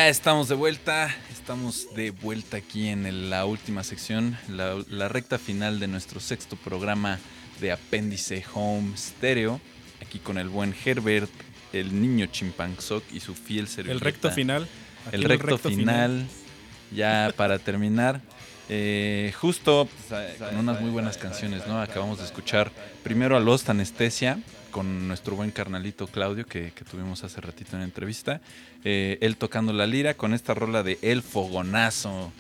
Ya estamos de vuelta, estamos de vuelta aquí en el- la última sección, la, la recta final de nuestro sexto programa de Apéndice Home Stereo, aquí con el buen Herbert, el niño chimpanzoc y su fiel servilleta. El recto final. El recto, final, ya para terminar. eh, justo pues, con unas muy buenas canciones, ¿no? Acabamos de escuchar primero a Lost Anestesia con nuestro buen carnalito Claudio que, que tuvimos hace ratito en entrevista. Eh, él tocando la lira con esta rola de El Fogonazo,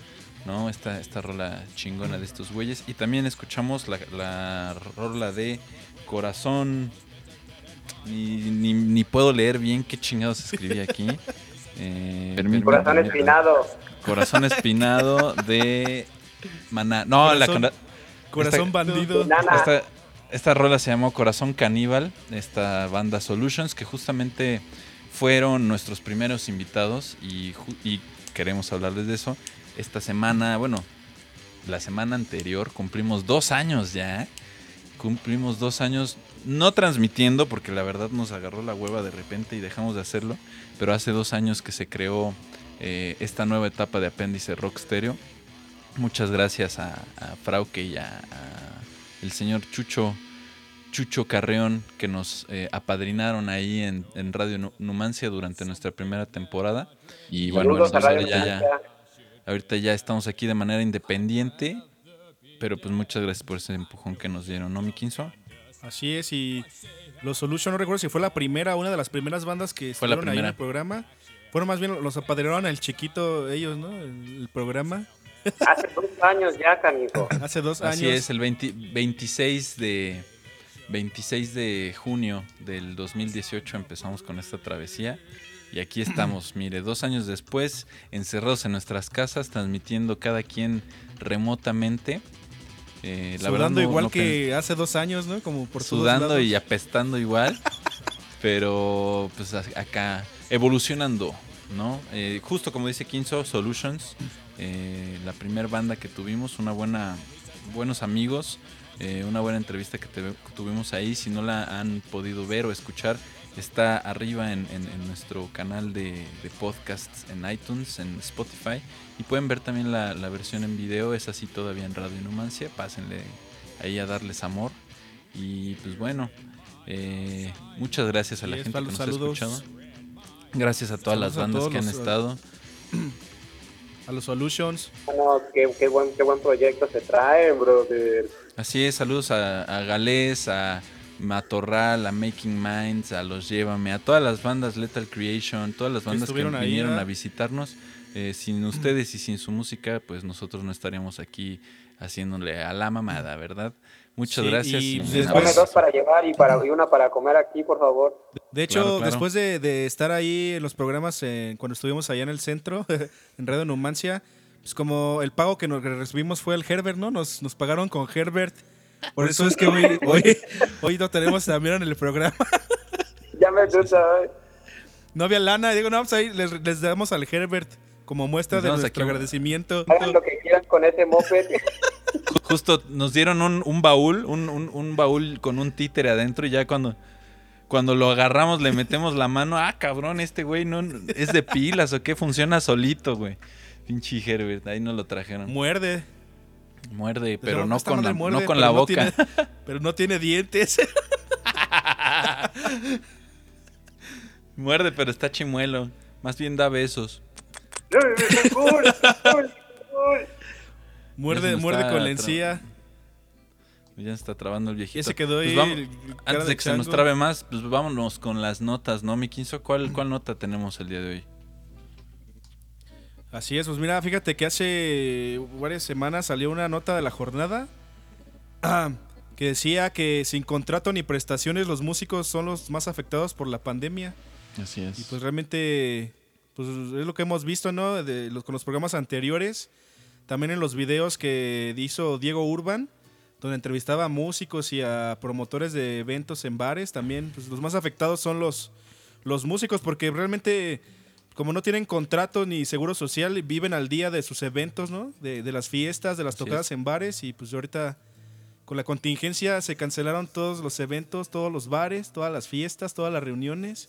¿no? Esta, esta rola chingona de estos güeyes. Y también escuchamos la, la rola de Corazón. Ni, ni- ni puedo leer bien qué chingados escribí aquí. (laughs) Eh, Corazón espinado. Corazón espinado de Maná. No, la Corazón- con- Corazón esta- bandido. Esta, esta rola se llamó Corazón Caníbal, esta banda Solutions, que justamente fueron nuestros primeros invitados y, queremos hablarles de eso. Esta semana, bueno, la semana anterior cumplimos dos años ya. Cumplimos dos años no transmitiendo porque la verdad nos agarró la hueva de repente y dejamos de hacerlo. Pero hace dos años que se creó eh, esta nueva etapa de Apéndice Rock Stereo. Muchas gracias a, a Frauke y a el señor Chucho Chucho Carreón que nos eh, apadrinaron ahí en, en Radio Nu- Numancia durante nuestra primera temporada. Y bueno, ahorita, ya, Numancia. ahorita ya estamos aquí de manera independiente. Pero pues muchas gracias por ese empujón que nos dieron, ¿no, mi Quinzo? Así es, y los Solution, no recuerdo si fue la primera, una de las primeras bandas que estuvieron ahí en el programa. Fueron más bien, los apadrinaron al chiquito ellos, ¿no? El, el programa. Hace dos años ya, canijo. (laughs) Hace dos Así años. es, el 20 26 de 26 de junio del 2018 empezamos con esta travesía y aquí estamos, (clears throat) mire, dos años después, encerrados en nuestras casas, transmitiendo cada quien remotamente. Eh, la verdad Sudando no- igual no que hace dos años, ¿no? Como por todos sudando lados. y apestando igual, (laughs) pero pues acá evolucionando, ¿no? Eh, justo como dice Kinzo, Solutions, eh, la primera banda que tuvimos, una buena, buenos amigos, eh, una buena entrevista que te- tuvimos ahí, si no la han podido ver o escuchar, está arriba en, en- en nuestro canal de, de podcasts en iTunes, en Spotify, y pueden ver también la, la versión en video, es así todavía en Radio Numancia, pásenle ahí a darles amor. Y pues bueno, eh, muchas gracias a la gente que nos saludos. ha escuchado. Gracias a todas las bandas que han los, eh, estado. (clears throat) A los Solutions. Bueno, qué, qué buen, qué buen proyecto se traen, brother. Así es, saludos a, a Galés, a Matorral, a Making Minds, a Los Llévame, a todas las bandas Lethal Creation, todas las bandas que ahí, vinieron ¿verdad? a visitarnos. Eh, sin ustedes y sin su música, pues nosotros no estaríamos aquí haciéndole a la mamada, ¿verdad? Muchas Sí, gracias. y un después- dos para llevar y, para, y una para comer aquí, por favor. De hecho, Claro, claro. después de, de estar ahí en los programas, eh, cuando estuvimos allá en el centro, (laughs) en Radio Numancia, pues como el pago que nos recibimos fue el Herbert, ¿no? Nos, nos pagaron con Herbert. Por eso es que hoy, hoy, hoy (laughs) lo tenemos también en el programa. (laughs) Ya me gusta, ¿eh? No había lana. Digo, no, pues ahí les, les damos al Herbert como muestra de nuestro aquí agradecimiento. Hagan lo que quieran con ese moped. Ju- Justo nos dieron un, un baúl, un, un- un baúl con un títere adentro y ya cuando, cuando lo agarramos le metemos la mano, ah, cabrón, este güey no es de pilas o qué, funciona solito, güey. Pinche Herbert, ahí nos lo trajeron. Muerde. Muerde, pero Pero no con la, muerde, no con pero la no boca. tiene- pero no tiene dientes. Muerde, pero está chimuelo. Más bien da besos. Muerde, muerde con la encía. Ya se está trabando el viejito. Ya se quedó Pues vamos- antes de que se nos trabe más, pues vámonos con las notas, ¿no, mi Quinzo? ¿Cuál, ¿Cuál nota tenemos el día de hoy? Así es, pues mira, fíjate que hace varias semanas salió una nota de la jornada ah, que decía que sin contrato ni prestaciones los músicos son los más afectados por la pandemia. Así es. Y pues realmente, pues es lo que hemos visto, ¿no? De los, con los programas anteriores, también en los videos que hizo Diego Urban, donde entrevistaba a músicos y a promotores de eventos en bares, también pues, los más afectados son los, los músicos, porque realmente, como no tienen contrato ni seguro social, viven al día de sus eventos, ¿no? De, de las fiestas, de las tocadas en bares, y pues ahorita con la contingencia se cancelaron todos los eventos, todos los bares, todas las fiestas, todas las reuniones.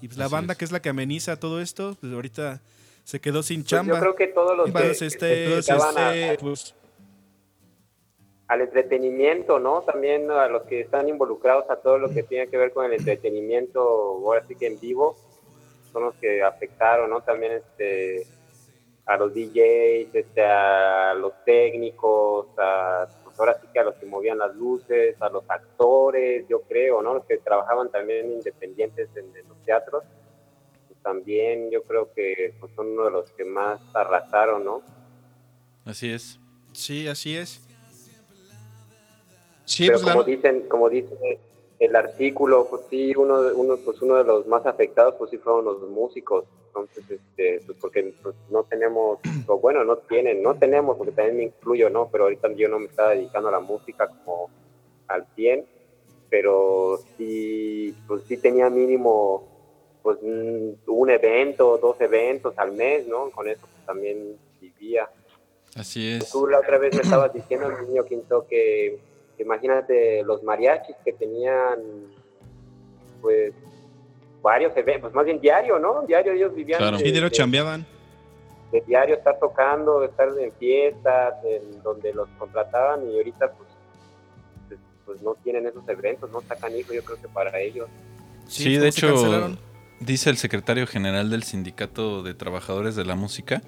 Y pues la banda es. que es la que ameniza todo esto, pues ahorita se quedó sin Pues yo chamba. creo que todos los Entonces, que, este, que se a- este, pues, al entretenimiento, ¿no? También a los que están involucrados a todo lo que tiene que ver con el entretenimiento, ahora sí que en vivo, son los que afectaron, ¿no? También este a los DJs, este, a los técnicos, a, pues ahora sí que a los que movían las luces, a los actores, yo creo, ¿no? Los que trabajaban también independientes en, en los teatros, pues también yo creo que pues, son uno de los que más arrasaron, ¿no? Así es. sí, así es. Sí, pero pues como dicen como dice el artículo pues sí uno de- uno pues uno de los más afectados pues sí fueron los músicos entonces este pues porque pues, no tenemos o bueno no tienen no tenemos porque también me incluyo no pero ahorita yo no me estaba dedicando a la música como al 100 pero sí pues sí tenía mínimo pues un un evento dos eventos al mes no con eso pues, también vivía Así es. Tú la otra vez me estabas diciendo, mi niño Quinto, que que imagínate los mariachis que tenían, pues, varios eventos, más bien diario, ¿no? Diario ellos vivían Claro. de, sí, dinero de- chambeaban. de diario estar tocando, estar en fiestas, en donde los contrataban y ahorita, pues, pues, pues no tienen esos eventos, no sacan hijo, yo creo que para ellos. Sí, ¿cómo de hecho, cancelaron? Dice el secretario general del Sindicato de Trabajadores de la Música,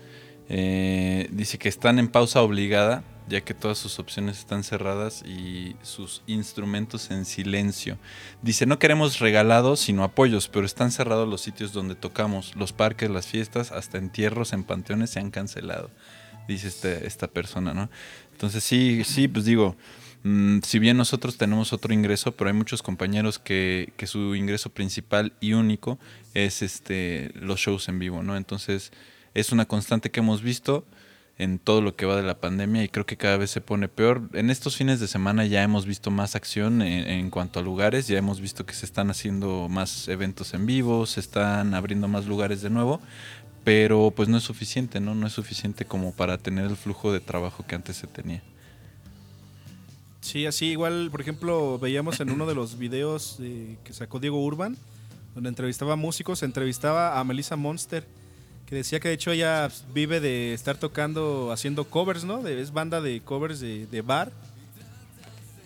eh, dice que están en pausa obligada, ya que todas sus opciones están cerradas y sus instrumentos en silencio. Dice, no queremos regalados, sino apoyos, pero están cerrados los sitios donde tocamos, los parques, las fiestas, hasta entierros en panteones se han cancelado, dice este- esta persona, ¿no? Entonces sí, sí, pues digo, Mm, si bien nosotros tenemos otro ingreso, pero hay muchos compañeros que, que su ingreso principal y único es este los shows en vivo, ¿no? Entonces es una constante que hemos visto en todo lo que va de la pandemia y creo que cada vez se pone peor. En estos fines de semana ya hemos visto más acción en, en cuanto a lugares, ya hemos visto que se están haciendo más eventos en vivo, se están abriendo más lugares de nuevo, pero pues no es suficiente, ¿no? No es suficiente como para tener el flujo de trabajo que antes se tenía. Sí, así igual, por ejemplo, veíamos en uno de los videos eh, que sacó Diego Urban, donde entrevistaba a músicos, entrevistaba a Melissa Monster, que decía que de hecho ella vive de estar tocando, haciendo covers, ¿no? De- es banda de covers de, de bar.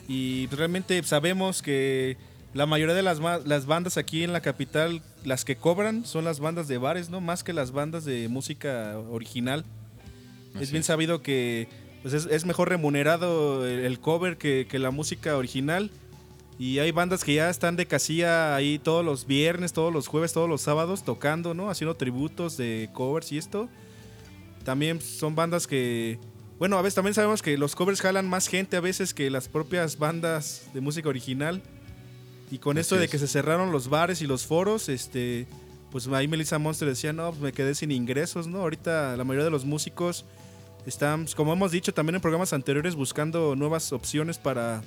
Y realmente sabemos que la mayoría de las, las bandas aquí en la capital, las que cobran son las bandas de bares, ¿no? Más que las bandas de música original. es bien sabido que pues es, es mejor remunerado el, cover que, que la música original. Y hay bandas que ya están de casilla ahí todos los viernes, todos los jueves, todos los sábados tocando, ¿no? Haciendo tributos de covers y esto. También son bandas que... Bueno, a veces también sabemos que los covers jalan más gente a veces que las propias bandas de música original. Y con Así esto de es. que se cerraron los bares y los foros, este, pues ahí Melissa Monster decía, no, pues me quedé sin ingresos, ¿no? Ahorita la mayoría de los músicos pues, como hemos dicho también en programas anteriores, buscando nuevas opciones para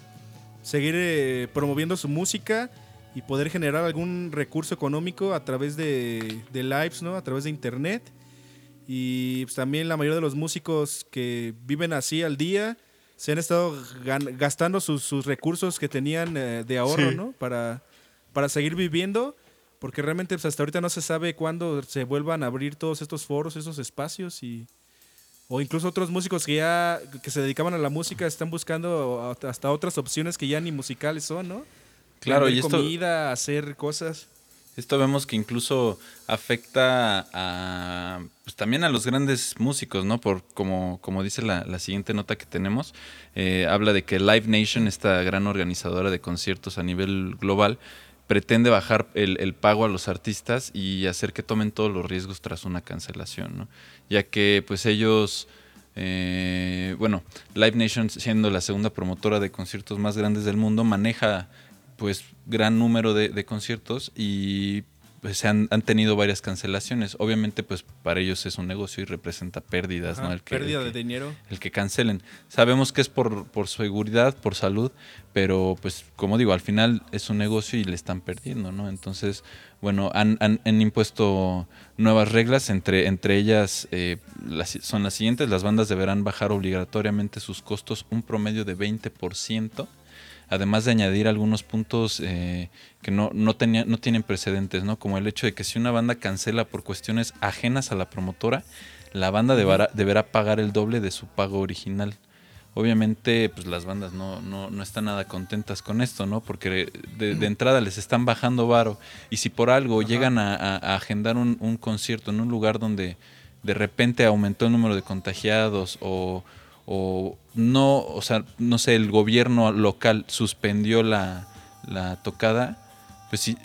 seguir eh, promoviendo su música y poder generar algún recurso económico a través de, de lives, ¿no? A través de internet. Y pues, también la mayoría de los músicos que viven así al día se han estado gastando sus, sus recursos que tenían eh, de ahorro, Sí. ¿no? Para, para seguir viviendo, porque realmente pues, hasta ahorita no se sabe cuándo se vuelvan a abrir todos estos foros, estos espacios y o incluso otros músicos que ya que se dedicaban a la música están buscando hasta otras opciones que ya ni musicales son, ¿no? Claro, Vender y esto, comida, hacer cosas. Esto vemos que incluso afecta a pues también a los grandes músicos, ¿no? Por como, como dice la, la siguiente nota que tenemos, eh, habla de que Live Nation, esta gran organizadora de conciertos a nivel global, pretende bajar el, el pago a los artistas y hacer que tomen todos los riesgos tras una cancelación, ¿no? Ya que pues ellos eh, bueno, Live Nation siendo la segunda promotora de conciertos más grandes del mundo, maneja pues gran número de, de conciertos y pues, se han, han tenido varias cancelaciones. Obviamente pues para ellos es un negocio y representa pérdidas, Ajá, ¿no? El que- pérdida el de que- dinero. el que cancelen. Sabemos que es por, por seguridad, por salud, pero pues como digo, al final es un negocio y le están perdiendo, ¿no? Entonces, bueno, han, han- han impuesto nuevas reglas, entre, entre ellas eh, las- son las siguientes, las bandas deberán bajar obligatoriamente sus costos un promedio de 20% además de añadir algunos puntos eh, que no, no, tenía, no tienen precedentes, ¿no? Como el hecho de que si una banda cancela por cuestiones ajenas a la promotora, la banda deberá, deberá pagar el doble de su pago original. Obviamente, pues las bandas no, no, no están nada contentas con esto, ¿no? Porque de, de entrada les están bajando varo. Y si por algo llegan a, a- a agendar un, un concierto en un lugar donde de repente aumentó el número de contagiados o, o no, o sea, no sé, el gobierno local suspendió la, la tocada, pues sí,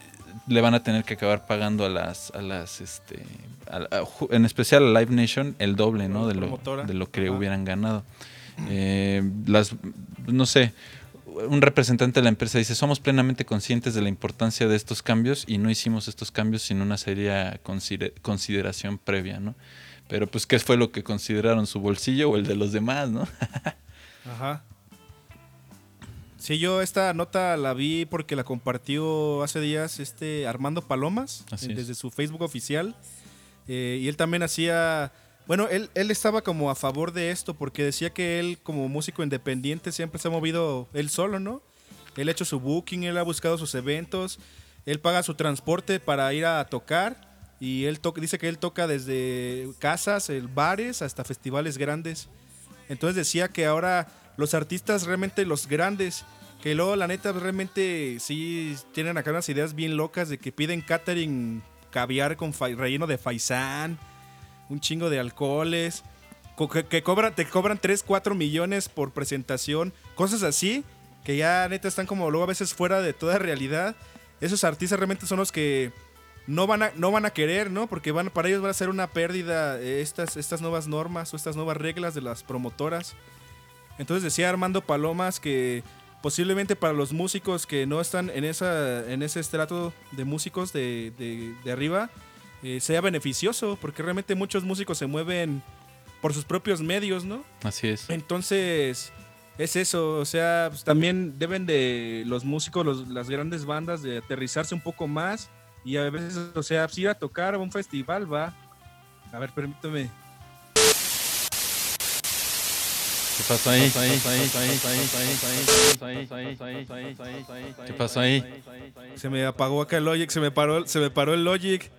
le van a tener que acabar pagando a las, a las, este, a- a- ju- en especial a Live Nation el doble, ¿no? De lo, de lo que Ajá. hubieran ganado. Eh, las, no sé, un representante de la empresa dice, somos plenamente conscientes de la importancia de estos cambios y no hicimos estos cambios sin una seria considera- consideración previa, ¿no? Pero pues, ¿qué fue lo que consideraron? ¿Su bolsillo o el de los demás, no? (laughs) Ajá. Sí, yo esta nota la vi porque la compartió hace días este Armando Palomas Así eh, es. desde su Facebook oficial. Eh, y él también hacía, bueno, él, él estaba como a favor de esto porque decía que él como músico independiente siempre se ha movido él solo, ¿no? Él ha hecho su booking, él ha buscado sus eventos, él paga su transporte para ir a tocar y él to- dice que él toca desde casas, el bares, hasta festivales grandes. Entonces decía que ahora los artistas realmente los grandes, que luego la neta realmente sí tienen acá unas ideas bien locas de que piden catering caviar con relleno de faisán, un chingo de alcoholes, co- que, que cobran, te cobran 3, 4 millones por presentación, cosas así, que ya neta están como luego a veces fuera de toda realidad. Esos artistas realmente son los que no van a, no van a querer, ¿no? Porque van, para ellos va a ser una pérdida eh, estas, estas nuevas normas o estas nuevas reglas de las promotoras. Entonces decía Armando Palomas que posiblemente para los músicos que no están en, esa, en ese estrato de músicos de, de- de arriba, eh, sea beneficioso, porque realmente muchos músicos se mueven por sus propios medios, ¿no? Así es. Entonces, es eso, o sea, pues, también deben de los músicos, los- las grandes bandas, de aterrizarse un poco más y a veces, o sea, pues, ir a tocar a un festival, va. A ver, permíteme. ¿Qué pasó ahí? ¿Qué pasó ahí? Se me apagó acá el Logic, se me paró, se me paró el Logic.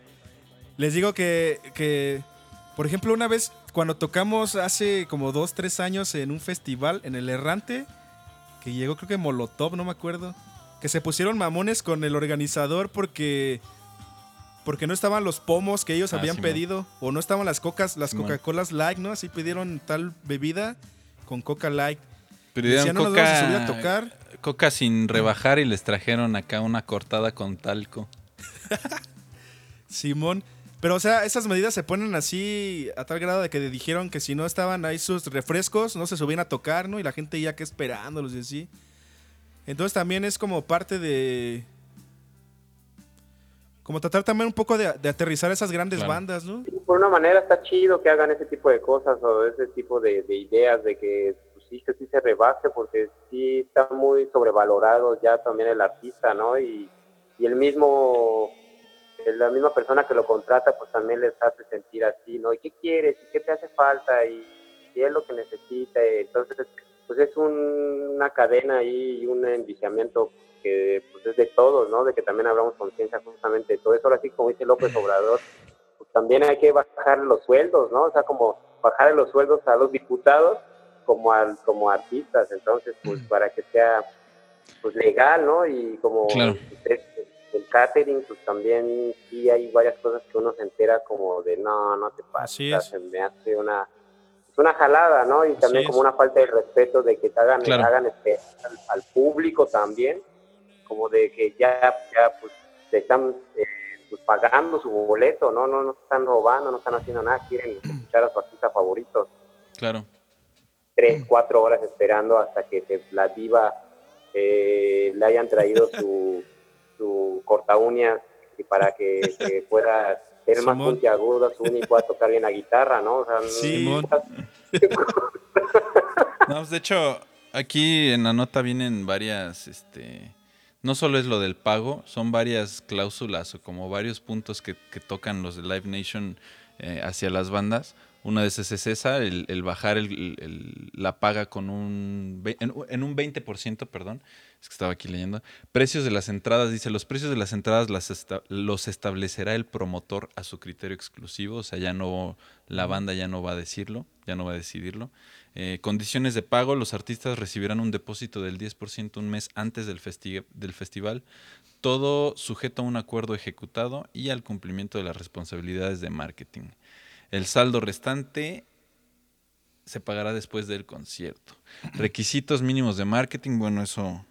Les digo que, que, por ejemplo, una vez cuando tocamos hace como dos, tres años en un festival en el Errante, que llegó creo que Molotov, no me acuerdo, que se pusieron mamones con el organizador porque porque no estaban los pomos que ellos Ah, habían pedido o no estaban las cocas, las. Coca-Colas Light, ¿no? Así pidieron tal bebida con Coca Light. Pero Decían, dieron no nos vamos a subir a coca, tocar. coca sin rebajar y les trajeron acá una cortada con talco. (laughs) Simón. Pero, o sea, esas medidas se ponen así a tal grado de que dijeron que si no estaban ahí sus refrescos, no se subían a tocar, ¿no? Y la gente ya que esperándolos y así. Entonces también es como parte de... Como tratar también un poco de, de aterrizar esas grandes Claro. bandas, ¿no? por una manera está chido que hagan ese tipo de cosas o ese tipo de, de ideas de que pues, sí, que sí se rebase porque sí está muy sobrevalorado ya también el artista, ¿no? Y, y el mismo, la misma persona que lo contrata pues también les hace sentir así, ¿no? ¿Y qué quieres? ¿Y qué te hace falta? ¿Y qué es lo que necesita? Entonces, pues es un- una cadena ahí y un enviciamiento que pues es de todos, ¿no? De que también hablamos conciencia justamente de todo eso. Ahora sí, como dice López Obrador, pues también hay que bajar los sueldos, ¿no? O sea, como bajar los sueldos a los diputados como al, como artistas, entonces, pues para que sea pues legal, ¿no? Y como Claro. el catering, pues también sí hay varias cosas que uno se entera como de no, no te pases, se me hace una es una jalada, ¿no? Y también como una falta de respeto de que te hagan, Claro. hagan esperar al, al público también, como de que ya, ya pues te están eh, pues, pagando su boleto, ¿no? No, no están robando, no están haciendo nada, quieren (clears throat) escuchar a su artista favorito. Claro. Tres, cuatro horas esperando hasta que se- la diva eh, le hayan traído (laughs) su, su corta uñas y para que, que (laughs) pueda ser más Simón. puntiagudo su uña y pueda (laughs) tocar bien la guitarra, ¿no? O sea, no- Simón. (laughs) No, pues, de hecho, aquí en la nota vienen varias, este, no solo es lo del pago, son varias cláusulas o como varios puntos que, que tocan los de Live Nation eh, hacia las bandas, Una de esas es esa, el, el bajar el- el- la paga con un... En, en un 20%, perdón. Es que estaba aquí leyendo. Precios de las entradas, dice, los precios de las entradas las esta- los establecerá el promotor a su criterio exclusivo. O sea, ya no, la banda ya no va a decirlo, ya no va a decidirlo. Eh, condiciones de pago, los artistas recibirán un depósito del 10% un mes antes del, festi- del festival, todo sujeto a un acuerdo ejecutado y al cumplimiento de las responsabilidades de marketing. El saldo restante se pagará después del concierto. (clears throat) Requisitos mínimos de marketing, bueno, eso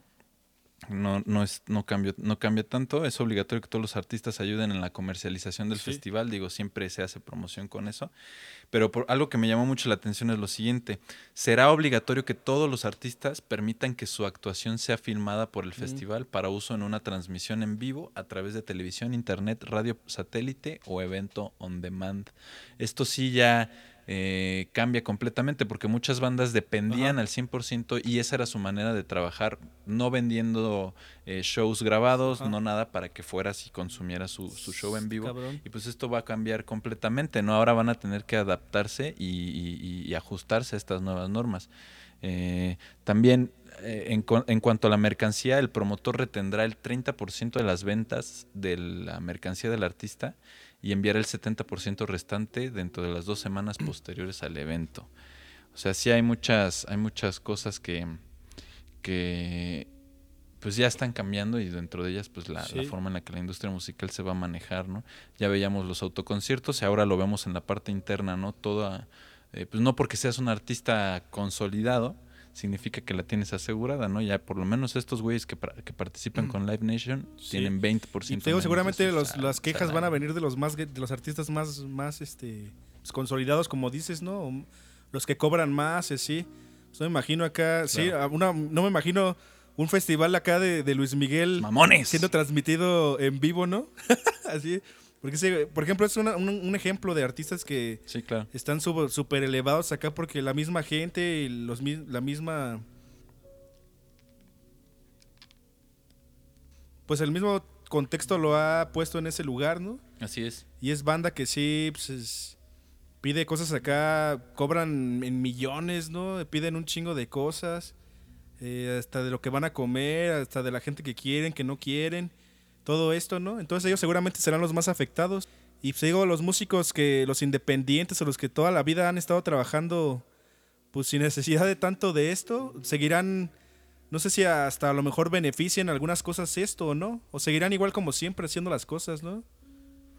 no, no, es, no, cambio, no cambia tanto. Es obligatorio que todos los artistas ayuden en la comercialización del Sí. festival. Digo, siempre se hace promoción con eso. Pero por, algo que me llamó mucho la atención es lo siguiente. Será obligatorio que todos los artistas permitan que su actuación sea filmada por el festival para uso en una transmisión en vivo a través de televisión, internet, radio satélite o evento on demand. Esto sí ya eh, cambia completamente porque muchas bandas dependían al 100% y esa era su manera de trabajar, no vendiendo eh, shows grabados, Ajá. no nada para que fueras y consumieras su, su show en vivo. Cabrón. Y pues esto va a cambiar completamente, ¿no? Ahora van a tener que adaptarse y, y- y ajustarse a estas nuevas normas. Eh, también, eh, en, en cuanto a la mercancía, el promotor retendrá el 30% de las ventas de la mercancía del artista y enviará el 70% restante dentro de las dos semanas (clears throat) posteriores al evento. O sea, sí hay muchas, hay muchas cosas que, que pues ya están cambiando y dentro de ellas pues la, la forma en la que la industria musical se va a manejar, ¿no? Ya veíamos los autoconciertos y ahora lo vemos en la parte interna, ¿no? Toda, eh, pues no porque seas un artista consolidado, significa que la tienes asegurada, ¿no? Ya por lo menos estos güeyes que, participan con Live Nation Sí. tienen 20% Y te digo, menos de seguramente los- las quejas van a venir de los más de los artistas más, más este consolidados, como dices, ¿no? O Los que cobran más. Pues, no me imagino acá, sí, Claro. una, no me imagino un festival acá de, de Luis Miguel ¡Mamones! siendo transmitido en vivo, ¿no? (laughs) así. Porque, por ejemplo, es una- un, un ejemplo de artistas que Sí, claro. están súper elevados acá porque la misma gente y los, la misma... Pues el mismo contexto lo ha puesto en ese lugar, ¿no? Así es. Y es banda que sí, pues, es- pide cosas acá, cobran en millones, ¿no? Piden un chingo de cosas, eh, hasta de lo que van a comer, hasta de la gente que quieren, que no quieren, todo esto, ¿no? Entonces ellos seguramente serán los más afectados. Y pues digo, los músicos que, los independientes o los que toda la vida han estado trabajando, pues sin necesidad de tanto de esto, seguirán, no sé si hasta a lo mejor beneficien algunas cosas esto o no, o seguirán igual como siempre haciendo las cosas, ¿no?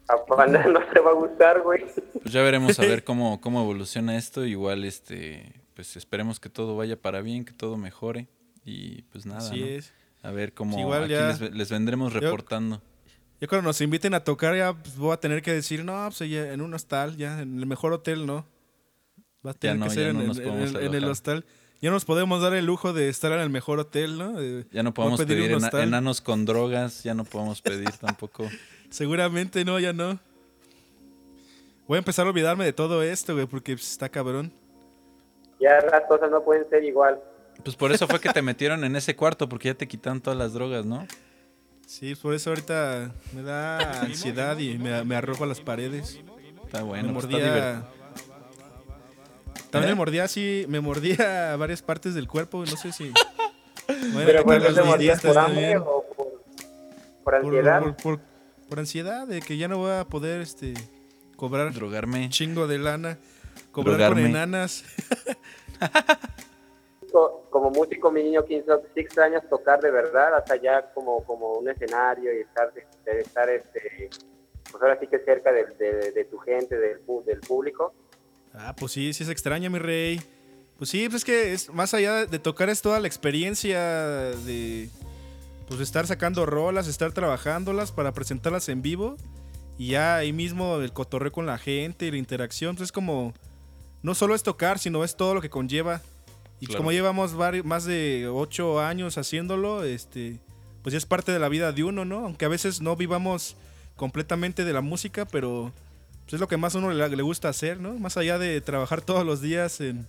A no te va a gustar, güey. Pues ya veremos a ver (laughs) cómo, cómo evoluciona esto. Igual, este, pues esperemos que todo vaya para bien, que todo mejore. Y pues nada, Así ¿no? es. A ver cómo Sí, igual aquí ya- les, ve- les vendremos reportando. Ya cuando nos inviten a tocar, ya pues, voy a tener que decir, no, pues ya en un hostal, ya en el mejor hotel, no. Va a tener no, que ser no en- nos en podemos el, en el hostal. Ya nos podemos dar el lujo de estar en el mejor hotel, ¿no? Eh, Ya no podemos pedir ena- enanos con (laughs) drogas, ya no podemos pedir tampoco. (laughs) Seguramente no, ya no. Voy a empezar a olvidarme de todo esto, güey, porque pues, está cabrón. Ya las cosas no pueden ser igual. Pues por eso fue que te metieron en ese cuarto, porque ya te quitaron todas las drogas, ¿no? Sí, por eso ahorita me da ansiedad y me, me arrojo a las paredes. Está bueno, me pues está divertido. mordía. También ¿Eh? me mordía así, me mordía varias partes del cuerpo, no sé si. Bueno, Pero ¿qué tal por qué los te mordías por hambre también? o por, por Por, ansiedad. por- por- por ansiedad de que ya no voy a poder este cobrar Drogarme. chingo de lana, cobrar Drogarme. con enanas. (laughs) Co- Como músico, mi niño, 15 sí extrañas tocar de verdad, hasta ya como, como un escenario y estar, de- estar este, pues ahora sí que cerca de, de- de tu gente, del, del público. Ah, pues sí, sí se extraña, mi rey. Pues sí, pues es que es más allá de tocar es toda la experiencia de pues estar sacando rolas, estar trabajándolas para presentarlas en vivo y ya ahí mismo el cotorreo con la gente y la interacción, pues es como no solo es tocar, sino es todo lo que conlleva. Y Claro. como llevamos más de ocho años haciéndolo, este, pues ya es parte de la vida de uno, ¿no? Aunque a veces no vivamos completamente de la música, pero pues es lo que más a uno le, le gusta hacer, ¿no? Más allá de trabajar todos los días en,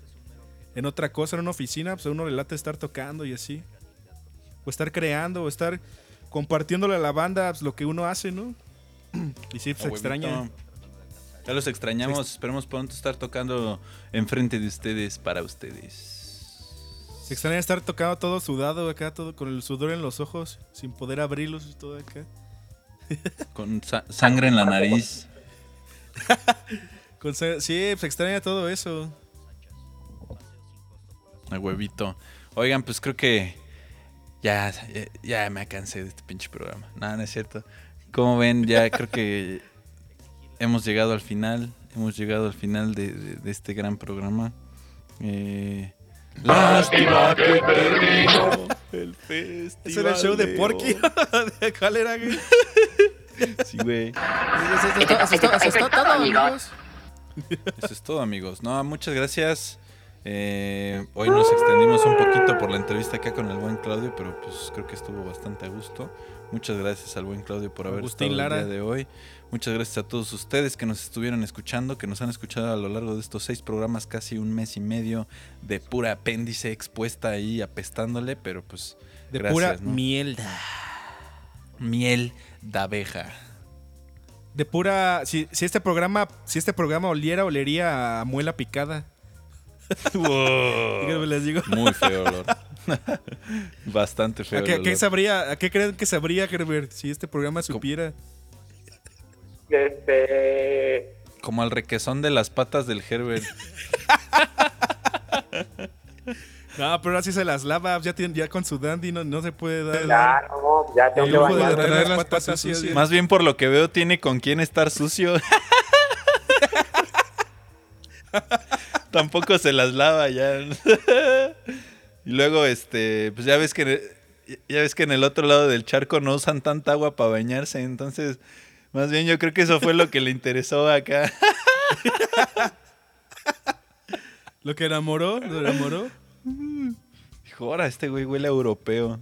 en otra cosa, en una oficina, pues a uno le late estar tocando y así. O estar creando, o estar compartiéndole a la banda pues, lo que uno hace, ¿no? (clears throat) Y sí, pues, se huevito. extraña. Ya los extrañamos. Esperemos pronto estar tocando enfrente de ustedes para ustedes. Se extraña estar tocado todo sudado acá, todo con el sudor en los ojos, sin poder abrirlos y todo acá. (laughs) Con sa- sangre en la nariz. (laughs) Con sí, se extraña todo eso. A huevito. Oigan, pues creo que ya, ya, ya me cansé de este pinche programa. Nada, no es cierto. Como ven, ya creo que hemos llegado al final. Hemos llegado al final de, de- de este gran programa. Eh, lástima que terminó el festival. Ese era el show de Porky. (laughs) ¿De ¿Cuál era, güey? (laughs) Sí, güey. Eso es todo- eso eso es amigos. Eso es todo, amigos. No, muchas gracias. Eh, hoy nos extendimos un poquito por la entrevista acá con el buen Claudio, pero pues creo que estuvo bastante a gusto. Muchas gracias al buen Claudio por haber Agustín estado Lara. el día de hoy. Muchas gracias a todos ustedes que nos estuvieron escuchando, que nos han escuchado a lo largo de estos seis programas, casi un mes y medio de pura apéndice expuesta ahí apestándole, pero pues De gracias, pura ¿no? mierda. miel de abeja. De pura. Si, si este programa. Si este programa oliera, olería a muela picada. (laughs) Díganme, les digo. Muy feo olor. (laughs) Bastante feo. ¿A qué, el a qué olor. sabría, ¿A qué creen que sabría, Herbert, si este programa supiera? Este, Como al requesón de las patas del Herbert. No, pero así se las lava. Ya, tiene, ya con su dandy no, no se puede dar. no, ya tengo El de las patas sucias. Más bien por lo que veo tiene con quién estar sucio. (laughs) Tampoco se las lava ya. y luego, este, pues ya ves que ya ves que en el otro lado del charco no usan tanta agua para bañarse, entonces más bien yo creo que eso fue lo que le interesó acá. (laughs) Lo que enamoró, lo enamoró. Dijo, ahora este güey huele a europeo.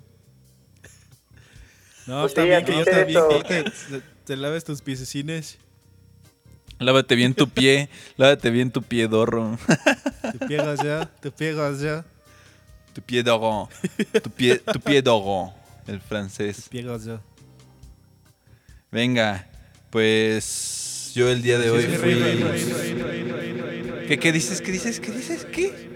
No, Pues está sí, bien que es está bien que te, te laves tus piececines. Lávate bien tu pie, lávate bien tu pie dorro. Te piegas ya, te piegas ya, Tu pie doron. Tu pie, tu pie doron. El francés. piegas ya. Venga, pues yo el día de hoy fui... ¿Qué, ¿Qué dices? ¿Qué dices? ¿Qué dices? ¿Qué?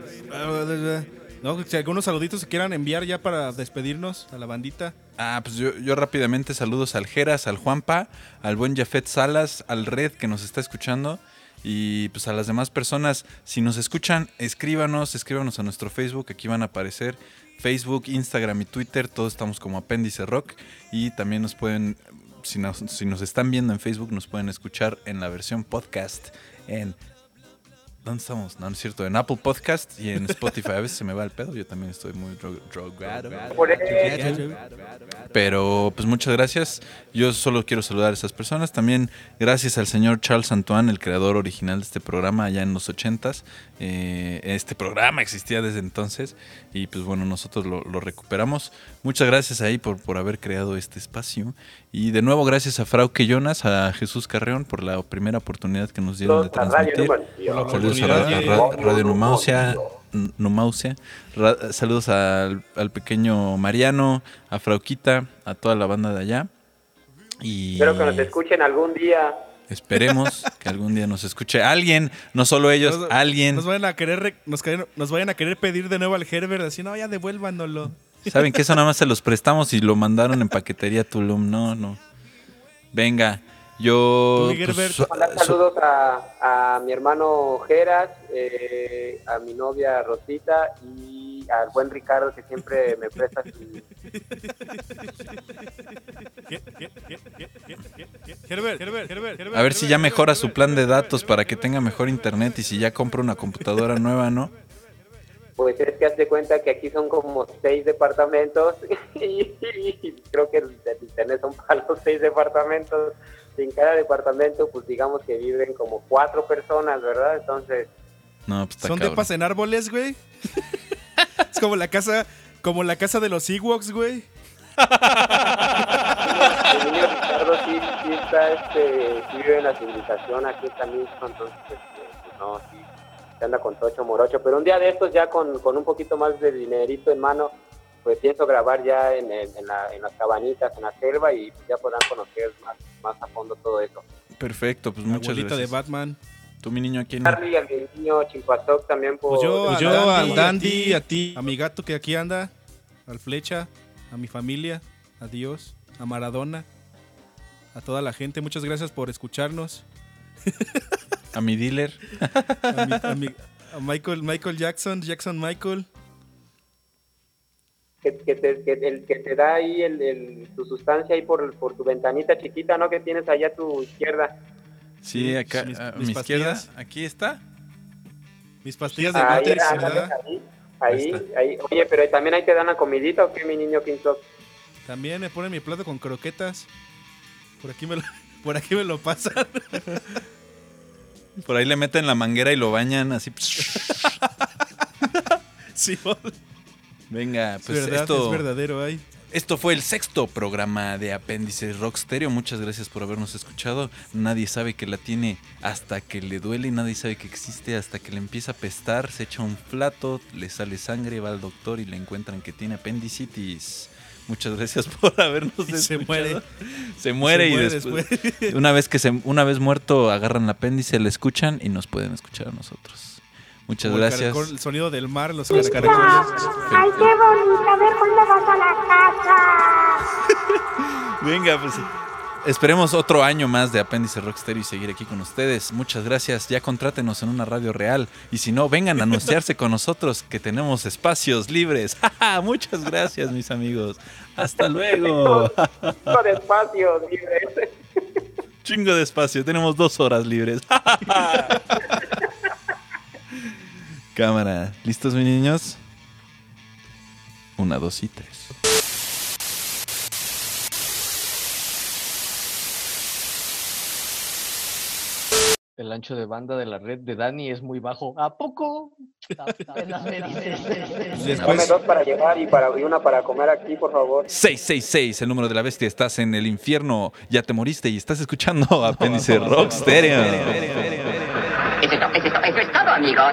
No, si algunos saluditos se quieran enviar ya para despedirnos a la bandita. Ah, pues yo, yo rápidamente saludos al Geras, al Juanpa, al buen Jafet Salas, al Red que nos está escuchando y pues a las demás personas, si nos escuchan, escríbanos, escríbanos a nuestro Facebook, aquí van a aparecer Facebook, Instagram y Twitter, todos estamos como Apéndice Rock y también nos pueden, si nos, si nos están viendo en Facebook, nos pueden escuchar en la versión podcast en... ¿Dónde estamos? No, no es cierto, en Apple Podcast y en Spotify. A veces se me va el pedo, yo también estoy muy dro- drogado. Pero pues muchas gracias. Yo solo quiero saludar a esas personas. También gracias al señor Charles Antoine, el creador original de este programa allá en los ochentas. Eh, este programa existía desde entonces y pues bueno, nosotros lo, lo recuperamos. Muchas gracias ahí por, por haber creado este espacio. Y de nuevo gracias a Frauque Jonas, a Jesús Carreón por la primera oportunidad que nos dieron de transmitir. Saludos a Radio Numausia. Numausia. Ra- saludos al, al pequeño Mariano, a Frauquita, a toda la banda de allá. Y Espero que nos escuchen algún día. esperemos (laughs) que algún día nos escuche alguien, no solo ellos, Nos- alguien. Nos vayan a querer, re- nos, nos vayan a querer pedir de nuevo al Herbert, así, no, ya devuélvanoslo. Saben que eso nada más se los prestamos y lo mandaron en paquetería Tulum. No, no. Venga, yo. Mandar so- saludos a, a mi hermano Geras, eh, a mi novia Rosita y al buen Ricardo que siempre me presta su... A ver si ya mejora su plan de datos para que tenga mejor internet y si ya compra una computadora nueva, ¿no? Pues es que hace cuenta que aquí son como seis departamentos (laughs) y, creo que el, internet son para los seis departamentos. En cada departamento, pues digamos que viven como cuatro personas, ¿verdad? Entonces, No, pues está Son cabrón. depas en árboles, güey. (laughs) es como la casa, como la casa de los Ewoks, güey. el niño Ricardo sí, sí está, este, sí vive en la civilización aquí también, entonces, este, pues no, sí, se anda con tocho morocho, pero un día de estos ya con, con un poquito más de dinerito en mano, pues pienso grabar ya en, el- en, la- en las cabanitas, en la selva y ya podrán conocer más, más a fondo todo eso. Perfecto, pues La muchas abuelita de gracias. Batman. Tú, mi niño, aquí en Charlie, al niño Chimpatoc también por... Pues yo, Pues yo, Dandy, al Dandy, a ti. A mi gato que aquí anda, al Flecha, a mi familia, a Dios, a Maradona, a toda la gente. Muchas gracias por escucharnos. (laughs) a mi dealer. A, mi- a mi- a Michael, Michael Jackson, Jackson Michael. que, que te, que el que te da ahí el, el- tu sustancia ahí por, por tu ventanita chiquita, ¿no? Que tienes allá a tu izquierda. Sí, acá mis- a mis mi izquierda. Aquí está. Mis pastillas de Ahí, ¿verdad? ahí, Ahí ahí, ahí. Oye, pero también ahí te dan la comidita, ¿o qué, mi niño Quinto? También me ponen mi plato con croquetas. Por aquí me lo, (laughs) por aquí me lo pasan. (laughs) Por ahí le meten la manguera y lo bañan así. Sí, Venga, es pues verdad, esto, es verdadero. Ay. esto fue el sexto programa de Apéndice Rock Stereo. Muchas gracias por habernos escuchado. Nadie sabe que la tiene hasta que le duele, nadie sabe que existe hasta que le empieza a pestar, se echa un plato, le sale sangre, va al doctor y le encuentran que tiene apendicitis. Muchas gracias (laughs) por habernos Y se escuchado. muere. Se muere Se y muere después, después. una vez que se una vez muerto agarran el apéndice, le escuchan y nos pueden escuchar a nosotros. Muchas Como el gracias. caracol- El, sonido del mar, los Los caracoles. Ay, qué bonito. A ver cuándo vas a la casa. (laughs) Venga, pues esperemos otro año más de Apéndice Rockster y seguir aquí con ustedes. Muchas gracias. Ya contrátenos en una radio real. Y si no, vengan a anunciarse con nosotros que tenemos espacios libres. (laughs) Muchas gracias, mis amigos. Hasta luego. Todo despacio, libre. Chingo de espacio. Tenemos dos horas libres. Cámara. ¿Listos, mis niños? Una, dos y tres. El ancho de banda de la red de Dani es muy bajo. ¿A poco? Dices. Dame Después, dos para llevar y, para, y una para comer aquí, por favor. 666, el número de la bestia. Estás en el infierno, ya te moriste y estás escuchando Apéndice Rock Stereo. Eso es todo, amigos.